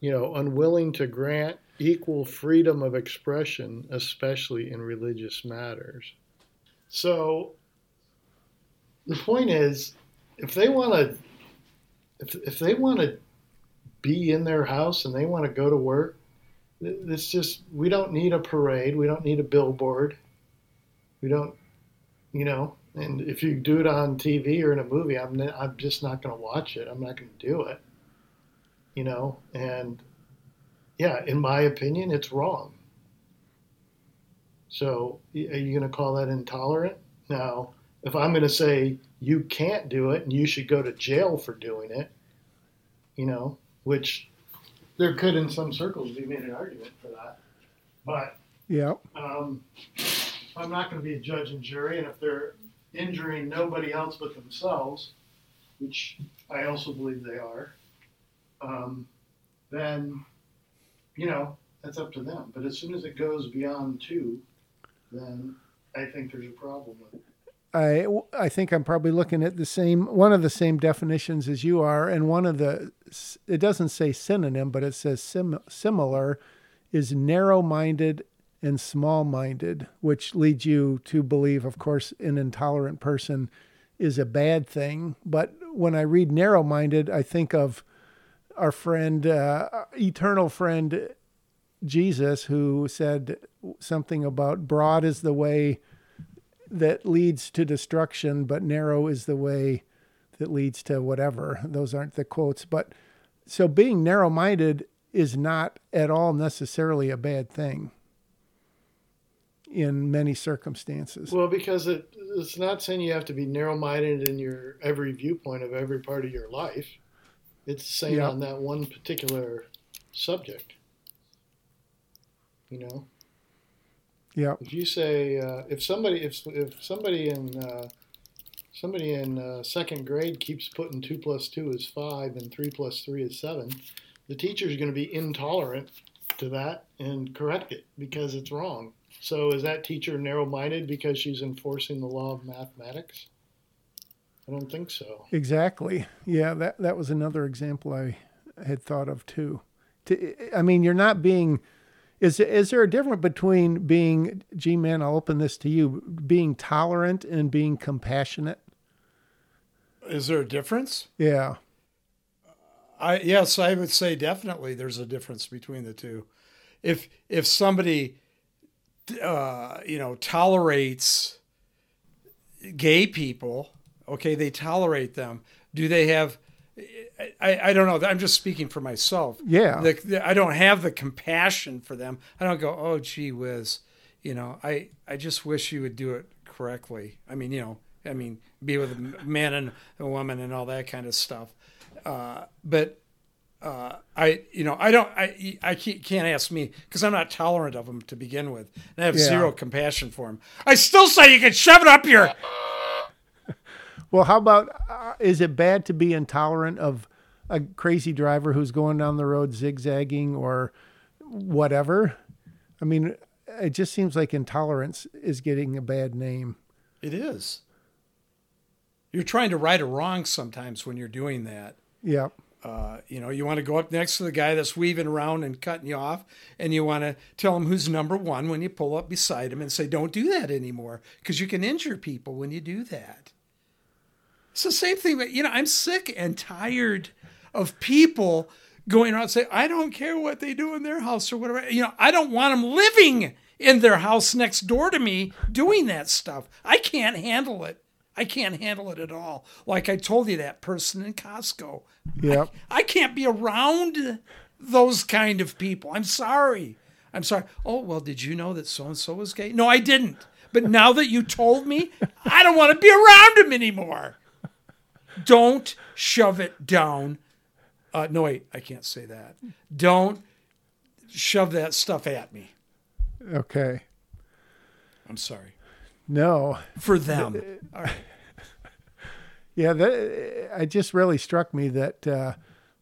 you know, unwilling to grant equal freedom of expression, especially in religious matters. So the point is, if they want to, if, if they want to be in their house and they want to go to work, it's just we don't need a parade. We don't need a billboard. We don't, you know. And if you do it on TV or in a movie, I'm I'm just not going to watch it. I'm not going to do it. You know, and yeah, in my opinion, it's wrong. So are you going to call that intolerant? Now, if I'm going to say you can't do it and you should go to jail for doing it, you know, which there could in some circles be made an argument for that. But yeah, um, I'm not going to be a judge and jury, and if they're injuring nobody else but themselves, which I also believe they are, um, then you know that's up to them. But as soon as it goes beyond two, then I think there's a problem with it. I I think I'm probably looking at the same one of the same definitions as you are, and one of the it doesn't say synonym, but it says sim, similar is narrow-minded and small-minded, which leads you to believe, of course, an intolerant person is a bad thing. But when I read narrow-minded, I think of our friend, uh, eternal friend Jesus, who said something about broad is the way that leads to destruction, but narrow is the way that leads to whatever. Those aren't the quotes. But so being narrow minded is not at all necessarily a bad thing in many circumstances. Well, because it, it's not saying you have to be narrow minded in your every viewpoint of every part of your life. It's saying yep. on that one particular subject. You know? Yeah. If you say uh, if somebody if if somebody in uh, somebody in uh, second grade keeps putting two plus two is five and three plus three is seven, the teacher is going to be intolerant to that and correct it because it's wrong. So is that teacher narrow-minded because she's enforcing the law of mathematics? I don't think so. Exactly. Yeah, that that was another example I had thought of too. To, I mean, you're not being is is there a difference between being, G man, I'll open this to you, being tolerant and being compassionate? Is there a difference? Yeah. I yes, I would say definitely there's a difference between the two. If if somebody uh, you know tolerates gay people, okay, they tolerate them. Do they have I, I don't know. I'm just speaking for myself. Yeah. The, the, I don't have the compassion for them. I don't go, oh, gee whiz. You know, I, I just wish you would do it correctly. I mean, you know, I mean, be with a man and a woman and all that kind of stuff. Uh, but uh, I, you know, I don't, I, I can't ask me because I'm not tolerant of them to begin with, and I have yeah. zero compassion for them. I still say you can shove it up your well, how about uh, is it bad to be intolerant of a crazy driver who's going down the road zigzagging or whatever? I mean, it just seems like intolerance is getting a bad name. It is. You're trying to right a wrong sometimes when you're doing that. Yeah. Uh, you know, you want to go up next to the guy that's weaving around and cutting you off, and you want to tell him who's number one when you pull up beside him and say, "Don't do that anymore," because you can injure people when you do that. It's the same thing, but you know, I'm sick and tired of people going around saying, "I don't care what they do in their house or whatever." You know, I don't want them living in their house next door to me doing that stuff. I can't handle it. I can't handle it at all. Like I told you, that person in Costco. Yep. I, I can't be around those kind of people. I'm sorry. I'm sorry. Oh, well, did you know that so and so was gay? No, I didn't. But now that you told me, I don't want to be around him anymore. Don't shove it down. Uh, no, wait, I can't say that. Don't shove that stuff at me. Okay. I'm sorry. No. For them. Yeah, that, it just really struck me that uh,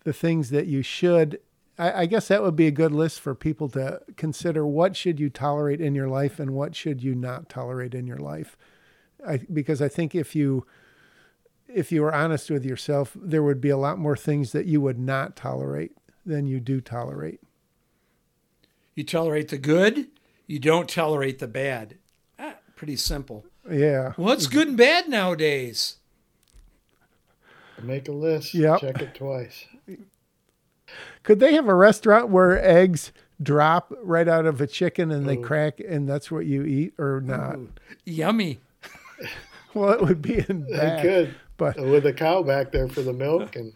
the things that you should, I, I guess that would be a good list for people to consider. What should you tolerate in your life, and what should you not tolerate in your life? I, because I think if you if you were honest with yourself, there would be a lot more things that you would not tolerate than you do tolerate. You tolerate the good, you don't tolerate the bad. Pretty simple. Yeah. What's good and bad nowadays? Make a list. Yeah. Check it twice. Could they have a restaurant where eggs drop right out of a chicken and they crack and that's what you eat or not? Ooh, yummy. Well, it would be in They could. But With a cow back there for the milk and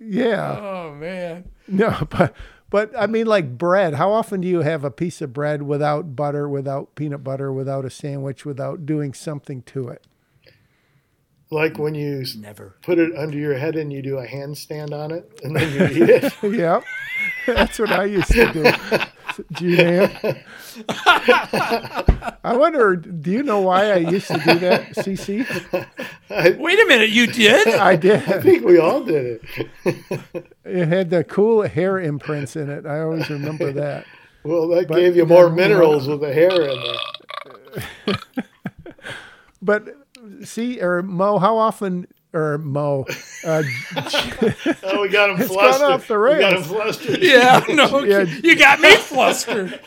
yeah. Oh man. No, but but I mean like bread. How often do you have a piece of bread without butter, without peanut butter, without a sandwich, without doing something to it? Like when you Never. put it under your head and you do a handstand on it and then you eat it. yep. That's what I used to do. G-Man. I wonder, do you know why I used to do that, CC? I Wait a minute, you did? I did. I think we all did it. It had the cool hair imprints in it. I always remember that. Well, that But gave you more then- minerals with the hair in there. But see, or Mo, how often, or Mo, uh, Oh, we got him It's gone flustered. off the We got him rails. flustered. yeah, no. Yeah. You got me flustered.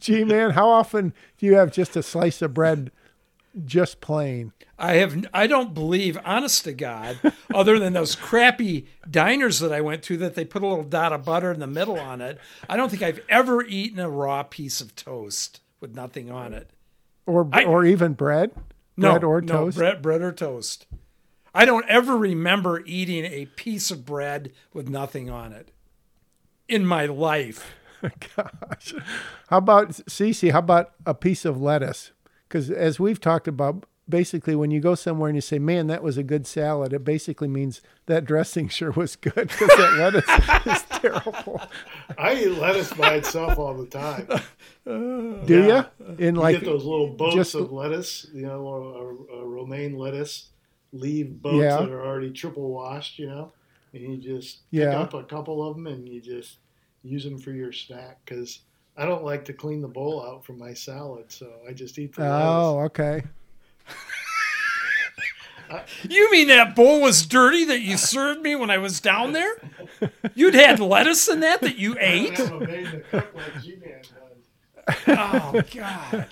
G man, how often do you have just a slice of bread, just plain? I have I don't believe, honest to God, other than those crappy diners that I went to that they put a little dot of butter in the middle on it. I don't think I've ever eaten a raw piece of toast with nothing on it. Or, I- or even bread? No, bread or no, toast? bread, bread or toast. I don't ever remember eating a piece of bread with nothing on it in my life. Gosh. How about, Cece, how about a piece of lettuce? Because as we've talked about, basically when you go somewhere and you say, man, that was a good salad, it basically means that dressing sure was good because that lettuce is terrible. I eat lettuce by itself all the time. Do Yeah. you? In You like, get those little boats just- of lettuce, you know, a, a romaine lettuce, leave boats Yeah. that are already triple washed, you know, and you just pick Yeah. up a couple of them and you just use them for your snack because I don't like to clean the bowl out from my salad, so I just eat the lettuce. oh, okay. You mean that bowl was dirty that you served me when I was down there? You'd had lettuce in that that you ate? don't have a maid cook like G-Man does. Oh God.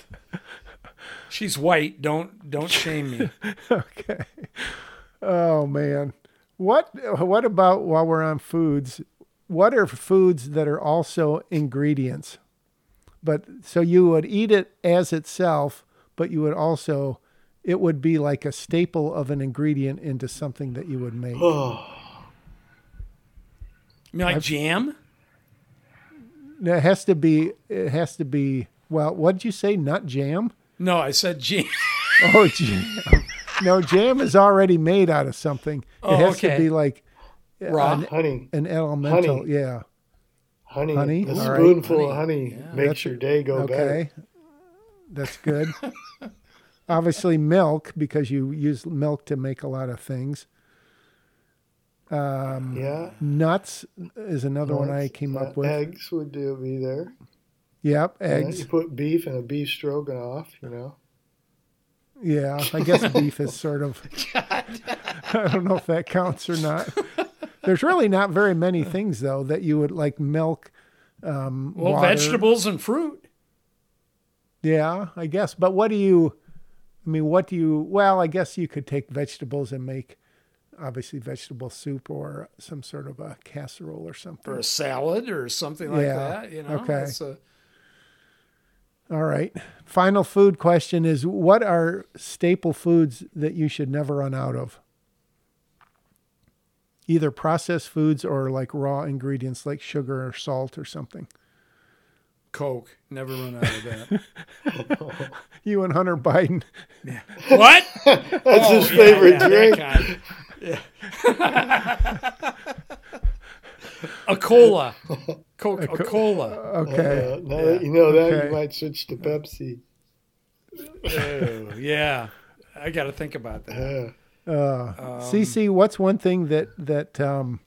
She's white. Don't don't shame me. Okay. Oh man. What what about while we're on foods? What are foods that are also ingredients? But so you would eat it as itself, but you would also it would be like a staple of an ingredient into something that you would make. Oh, You mean like jam? It has to be it has to be well, what did you say? Nut jam? No, I said jam. Oh, jam. No, jam is already made out of something. It Oh, has okay. to be like uh, Raw. an, honey, an elemental, Honey. yeah. honey, Honey? a All right. spoonful of honey Yeah. makes That's- your day go better. Okay. That's good. Obviously, milk, because you use milk to make a lot of things. Um, Yeah. Nuts is another one I came uh, up with. Eggs would do be there. Yep, Yeah, eggs. you put beef in a beef stroganoff, you know. Yeah, I guess beef is sort of. I don't know if that counts or not. There's really not very many things though that you would like milk. Um, Well, water. vegetables and fruit. Yeah, I guess. But what do you? I mean, what do you? Well, I guess you could take vegetables and make, obviously, vegetable soup or some sort of a casserole or something. or a salad or something like Yeah, that. You know, okay. A- All right. Final food question is: What are staple foods that you should never run out of? Either processed foods or like raw ingredients like sugar or salt or something. Coke. Never run out of that. You and Hunter Biden. what? That's Oh, his yeah, favorite yeah, drink. Yeah. a cola. Coke. A, cola. Okay. Uh, now that you know that, Okay. you might switch to Pepsi. Oh, yeah. I got to think about that. Uh, Uh, CC, what's one thing that that um,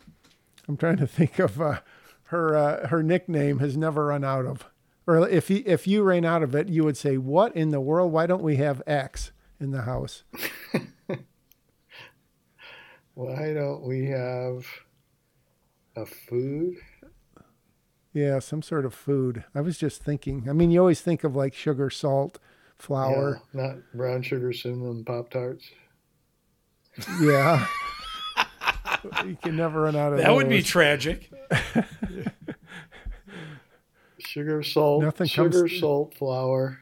I'm trying to think of? Uh, her uh, her nickname has never run out of, or if you, if you ran out of it, you would say, "What in the world? Why don't we have X in the house?" why don't we have a food? Yeah, some sort of food. I was just thinking. I mean, you always think of like sugar, salt, flour. Yeah, not brown sugar cinnamon pop tarts. Yeah. you can never run out of That would be those. tragic. Sugar, salt, Nothing comes sugar, to- salt, flour.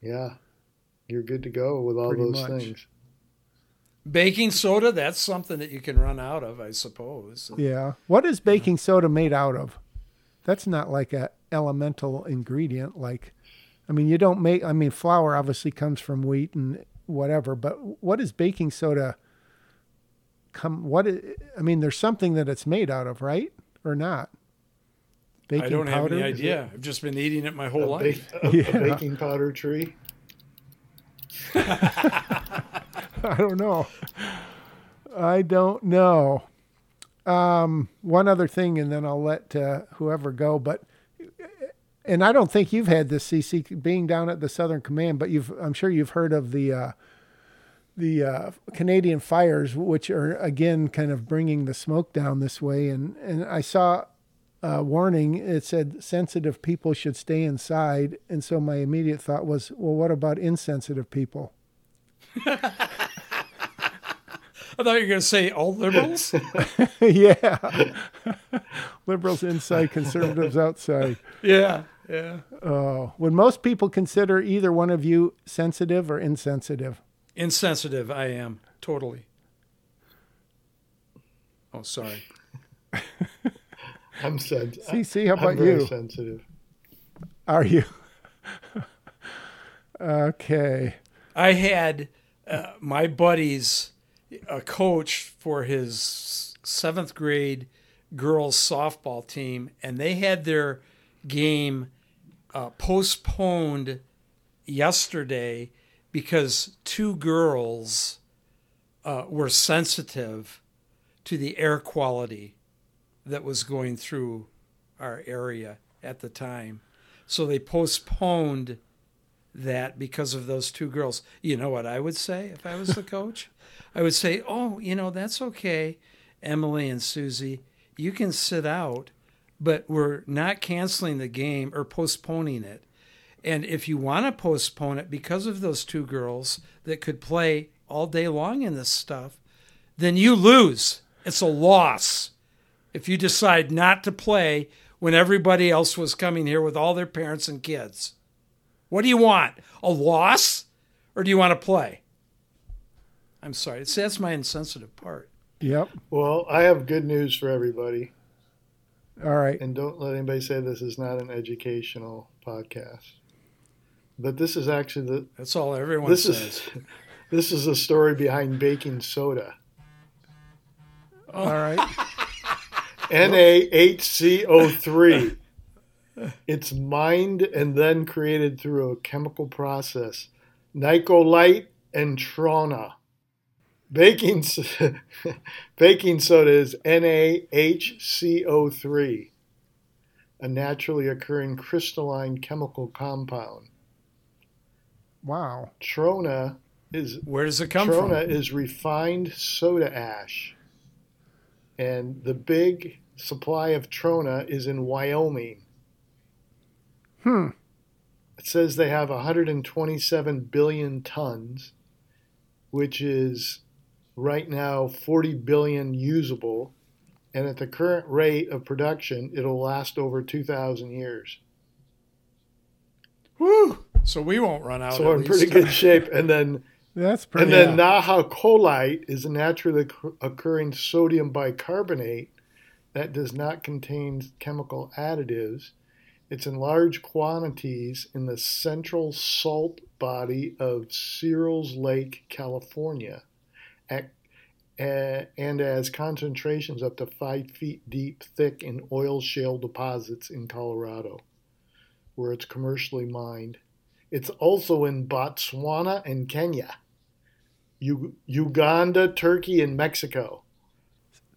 Yeah, you're good to go with all Pretty those much. things. Baking soda, that's something that you can run out of, I suppose. Yeah. What is baking soda made out of? That's not like a elemental ingredient. Like, I mean, you don't make. I mean, flour obviously comes from wheat and whatever. But what is baking soda? Come. What? Is, I mean, there's something that it's made out of, right? Or not? Baking I don't powder. have any idea. I've just been eating it my whole ba- life. a- a Yeah. baking powder tree. I don't know. I don't know. Um, one other thing, and then I'll let uh, whoever go. But and I don't think you've had this CC being down at the Southern Command, but you've I'm sure you've heard of the uh, the uh, Canadian fires, which are again kind of bringing the smoke down this way. And and I saw a warning. It said sensitive people should stay inside, and so my immediate thought was, well, what about insensitive people? I thought you were going to say all liberals. yeah. Liberals inside, conservatives outside. yeah, yeah. Oh, would most people consider either one of you sensitive or insensitive? Insensitive, I am totally. Oh, sorry. I'm sensitive. CC, how about I'm very you? sensitive. Are you? okay. I had uh, my buddies, a coach for his seventh grade girls softball team, and they had their game uh, postponed yesterday because two girls uh, were sensitive to the air quality that was going through our area at the time. So they postponed that because of those two girls. You know what I would say if I was the coach? I would say, "Oh, you know, that's okay, Emily and Susie. You can sit out, but we're not canceling the game or postponing it. And if you want to postpone it because of those two girls that could play all day long in this stuff, then you lose. It's a loss. If you decide not to play when everybody else was coming here with all their parents and kids. What do you want? A loss? Or do you want to play? I'm sorry. See, that's my insensitive part. Yep. Well, I have good news for everybody, All right. and don't let anybody say this is not an educational podcast. But this is actually the That's all everyone this says. is this is the story behind baking soda. All right. NaHCO3. It's mined and then created through a chemical process. Nicolite and Trona. Baking, baking soda is NaHCO3, a naturally occurring crystalline chemical compound. Wow. Trona is Where does it come Trona from? is refined soda ash, and the big supply of Trona is in Wyoming. Hmm. It says they have 127 billion tons, which is right now 40 billion usable. And at the current rate of production, it'll last over 2,000 years. Whew. So we won't run out. So at we're in least. pretty good shape. And then, That's pretty. and then Nahcolite is a naturally occurring sodium bicarbonate that does not contain chemical additives. It's in large quantities in the central salt body of Searles Lake, California, at, uh, and as concentrations up to five feet deep, thick in oil shale deposits in Colorado, where it's commercially mined. It's also in Botswana and Kenya, U- Uganda, Turkey, and Mexico.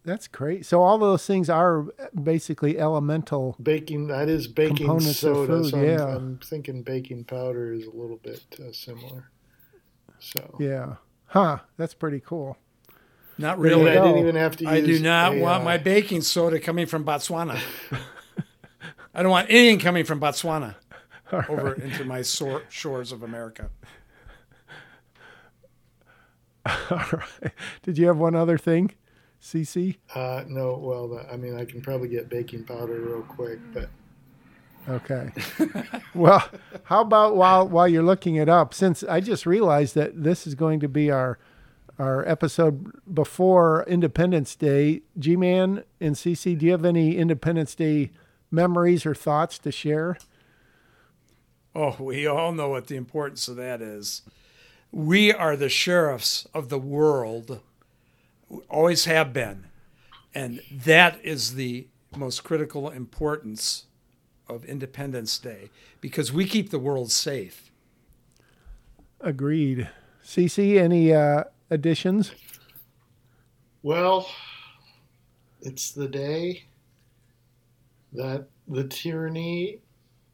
That's great. So all those things are basically elemental. Baking that is baking soda. food, so I'm, yeah. I'm thinking baking powder is a little bit uh, similar. So Yeah. Huh. That's pretty cool. Not And really. I didn't even have to. Use i do not a, want uh, my baking soda coming from Botswana. I don't want anything coming from Botswana All over right. into my sor- shores of America. All right. Did you have one other thing, CC? Uh, no, well, I mean, I can probably get baking powder real quick, but Okay. well, how about while while you're looking it up, since I just realized that this is going to be our our episode before Independence Day. G Man and CC, do you have any Independence Day memories or thoughts to share? Oh, we all know what the importance of that is. We are the sheriffs of the world, always have been. And that is the most critical importance of Independence Day because we keep the world safe. Agreed. CC, any uh, additions? well, it's the day that the tyranny,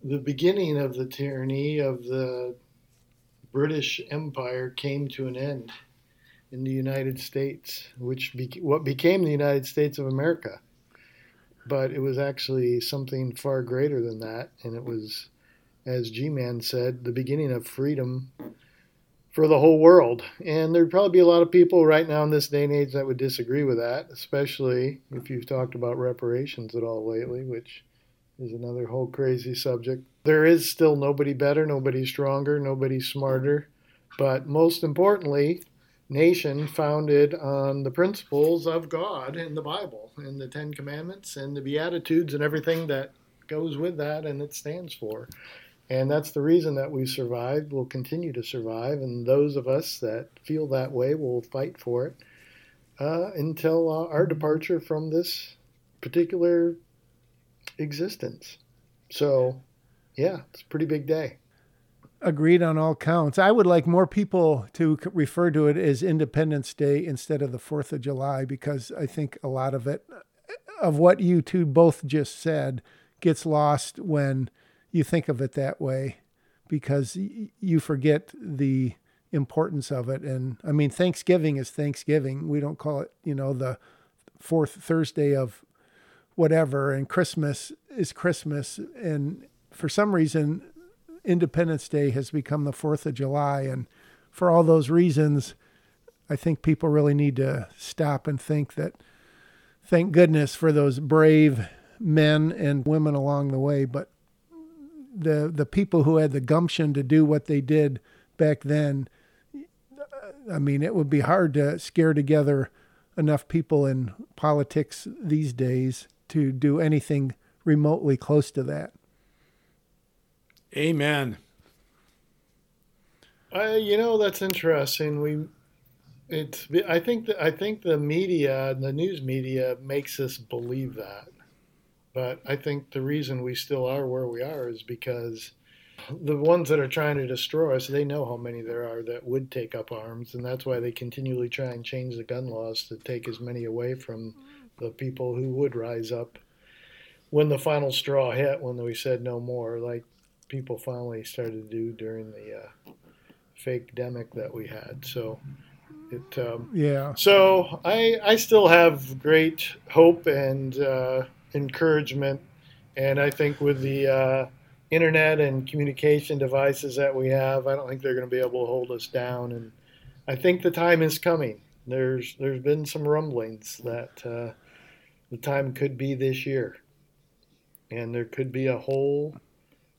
the beginning of the tyranny of the British Empire came to an end in the United States, which what became the United States of America. But it was actually something far greater than that, and it was, as G-Man said, the beginning of freedom for the whole world. And there'd probably be a lot of people right now in this day and age that would disagree with that, especially if you've talked about reparations at all lately, which is another whole crazy subject. There is still nobody better, nobody stronger, nobody smarter, but most importantly, nation founded on the principles of God in the Bible and the Ten Commandments and the Beatitudes and everything that goes with that and it stands for. And that's the reason that we survived, will continue to survive, and those of us that feel that way will fight for it uh, until uh, our departure from this particular existence. So, yeah, it's a pretty big day. Agreed on all counts. I would like more people to refer to it as Independence Day instead of the 4th of July because I think a lot of it, of what you two both just said, gets lost when you think of it that way because you forget the importance of it. And I mean, Thanksgiving is Thanksgiving. We don't call it, you know, the fourth Thursday of whatever, and Christmas is Christmas. And for some reason, Independence Day has become the 4th of July. And for all those reasons, I think people really need to stop and think that thank goodness for those brave men and women along the way. But the, the people who had the gumption to do what they did back then, I mean, it would be hard to scare together enough people in politics these days to do anything remotely close to that. Amen. Uh, you know, that's interesting. We, it's. I think that I think the media, the news media, makes us believe that. But I think the reason we still are where we are is because the ones that are trying to destroy us, they know how many there are that would take up arms, and that's why they continually try and change the gun laws to take as many away from the people who would rise up when the final straw hit, when we said no more, like people finally started to do during the uh, fake demic that we had. So it um, Yeah. so I I still have great hope and uh, encouragement, and I think with the uh, internet and communication devices that we have, I don't think they're going to be able to hold us down. And I think the time is coming. There's there's been some rumblings that uh, the time could be this year, and there could be a whole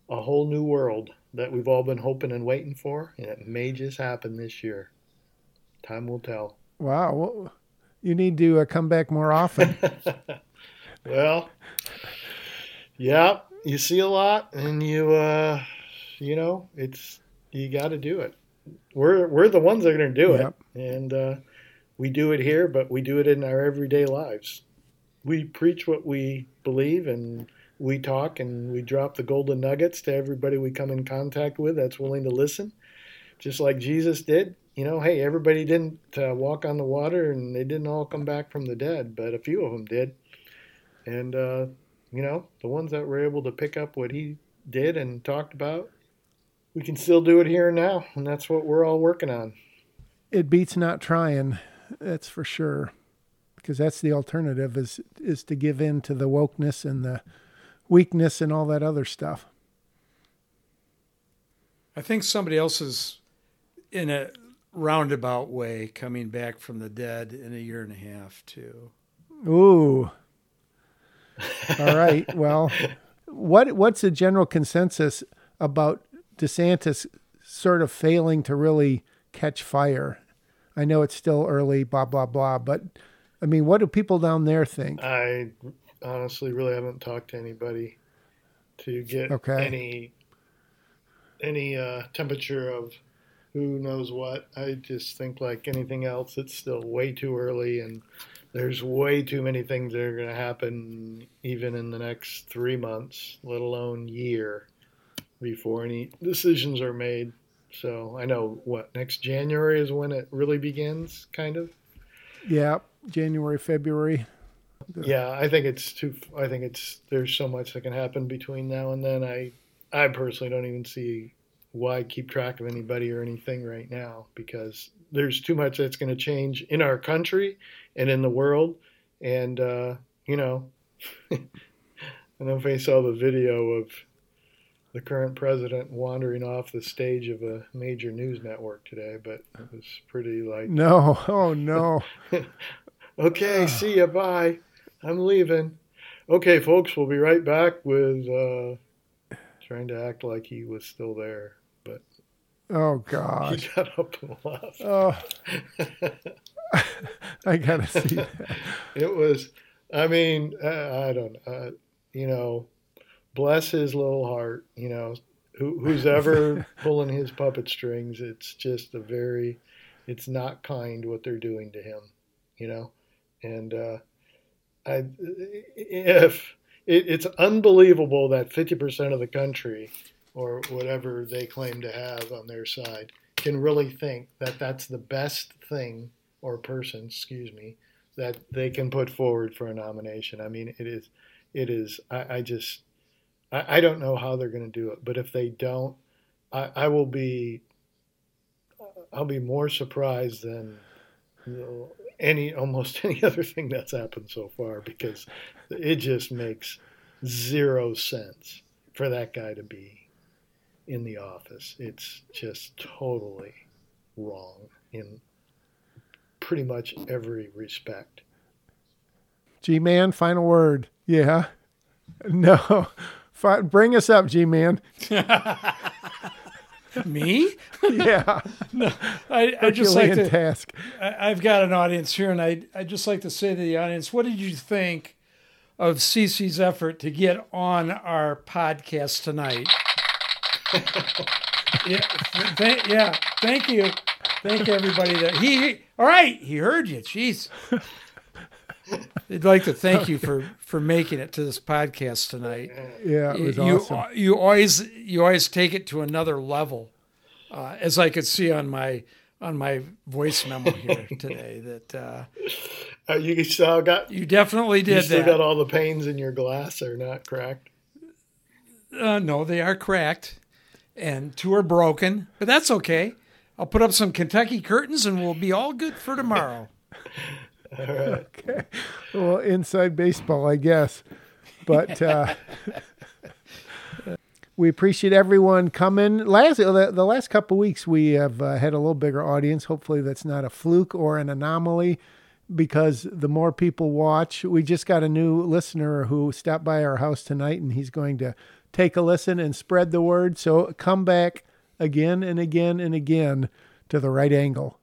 a whole new world that we've all been hoping and waiting for, and it may just happen this year. Time will tell. Wow. Well, you need to uh, come back more often. well, yeah, you see a lot, and you, uh, you know, it's you got to do it. We're we're the ones that are going to do Yep. it, and uh, we do it here, but we do it in our everyday lives. We preach what we believe, and we talk, and we drop the golden nuggets to everybody we come in contact with that's willing to listen, just like Jesus did. You know, hey, everybody didn't uh, walk on the water, and they didn't all come back from the dead, but a few of them did. And uh, you know, the ones that were able to pick up what he did and talked about, we can still do it here and now, and that's what we're all working on. it beats not trying. That's for sure. Because that's the alternative is is to give in to the wokeness and the weakness and all that other stuff. I think somebody else is in a roundabout way coming back from the dead in a year and a half too. Ooh. All right. Well, what what's the general consensus about DeSantis sort of failing to really catch fire? I know it's still early, blah blah blah, but I mean, what do people down there think? I honestly really haven't talked to anybody to get Okay. any any uh, temperature of who knows what. I just think like anything else, it's still way too early, and there's way too many things that are going to happen even in the next three months, let alone year, before any decisions are made. So I know what next January is when it really begins, kind of. Yeah, January, February. Yeah, I think it's too. I think it's there's so much that can happen between now and then. I I personally don't even see why keep track of anybody or anything right now because there's too much that's going to change in our country and in the world. And uh, you know, I don't know if I saw the video of the current president wandering off the stage of a major news network today, but it was pretty like No, oh no. Okay, see you. Bye. I'm leaving. Okay, folks, we'll be right back with uh, trying to act like he was still there, but Oh god, he got up and left. Oh, I gotta see that. it was, I mean, I, I don't, uh, you know, bless his little heart. You know, who, who's ever pulling his puppet strings? It's just a very, it's not kind what they're doing to him. You know, and uh, I, if it, it's unbelievable that fifty percent of the country, or whatever they claim to have on their side, can really think that that's the best thing or person, excuse me, that they can put forward for a nomination. I mean, it is, it is. I, I just, I, I don't know how they're going to do it, but if they don't, I, I will be, I'll be more surprised than you know, any almost any other thing that's happened so far because it just makes zero sense for that guy to be in the office. It's just totally wrong in pretty much every respect. G Man, final word. Yeah. No. Fi- Bring us up, G Man. Me? Yeah. I, I just like to. task. I, I've got an audience here, and I I just like to say to the audience, what did you think of CC's effort to get on our podcast tonight? yeah, th- th- yeah. Thank you, thank everybody. That he. All right, he heard you. Jeez. I'd like to thank you for for making it to this podcast tonight. Yeah, it was you awesome. you always you always take it to another level, uh, as I could see on my on my voice memo here today. That uh, Uh, you still got you definitely did. you still that. got all the panes in your glass are not cracked. Uh, no, they are cracked, and two are broken, but that's okay. I'll put up some Kentucky curtains and we'll be all good for tomorrow. Okay. Well, inside baseball, I guess. But uh, we appreciate everyone coming. Last the, last couple weeks, we have uh, had a little bigger audience. Hopefully, that's not a fluke or an anomaly, because the more people watch, we just got a new listener who stopped by our house tonight, and he's going to take a listen and spread the word. So come back again and again and again to the right angle.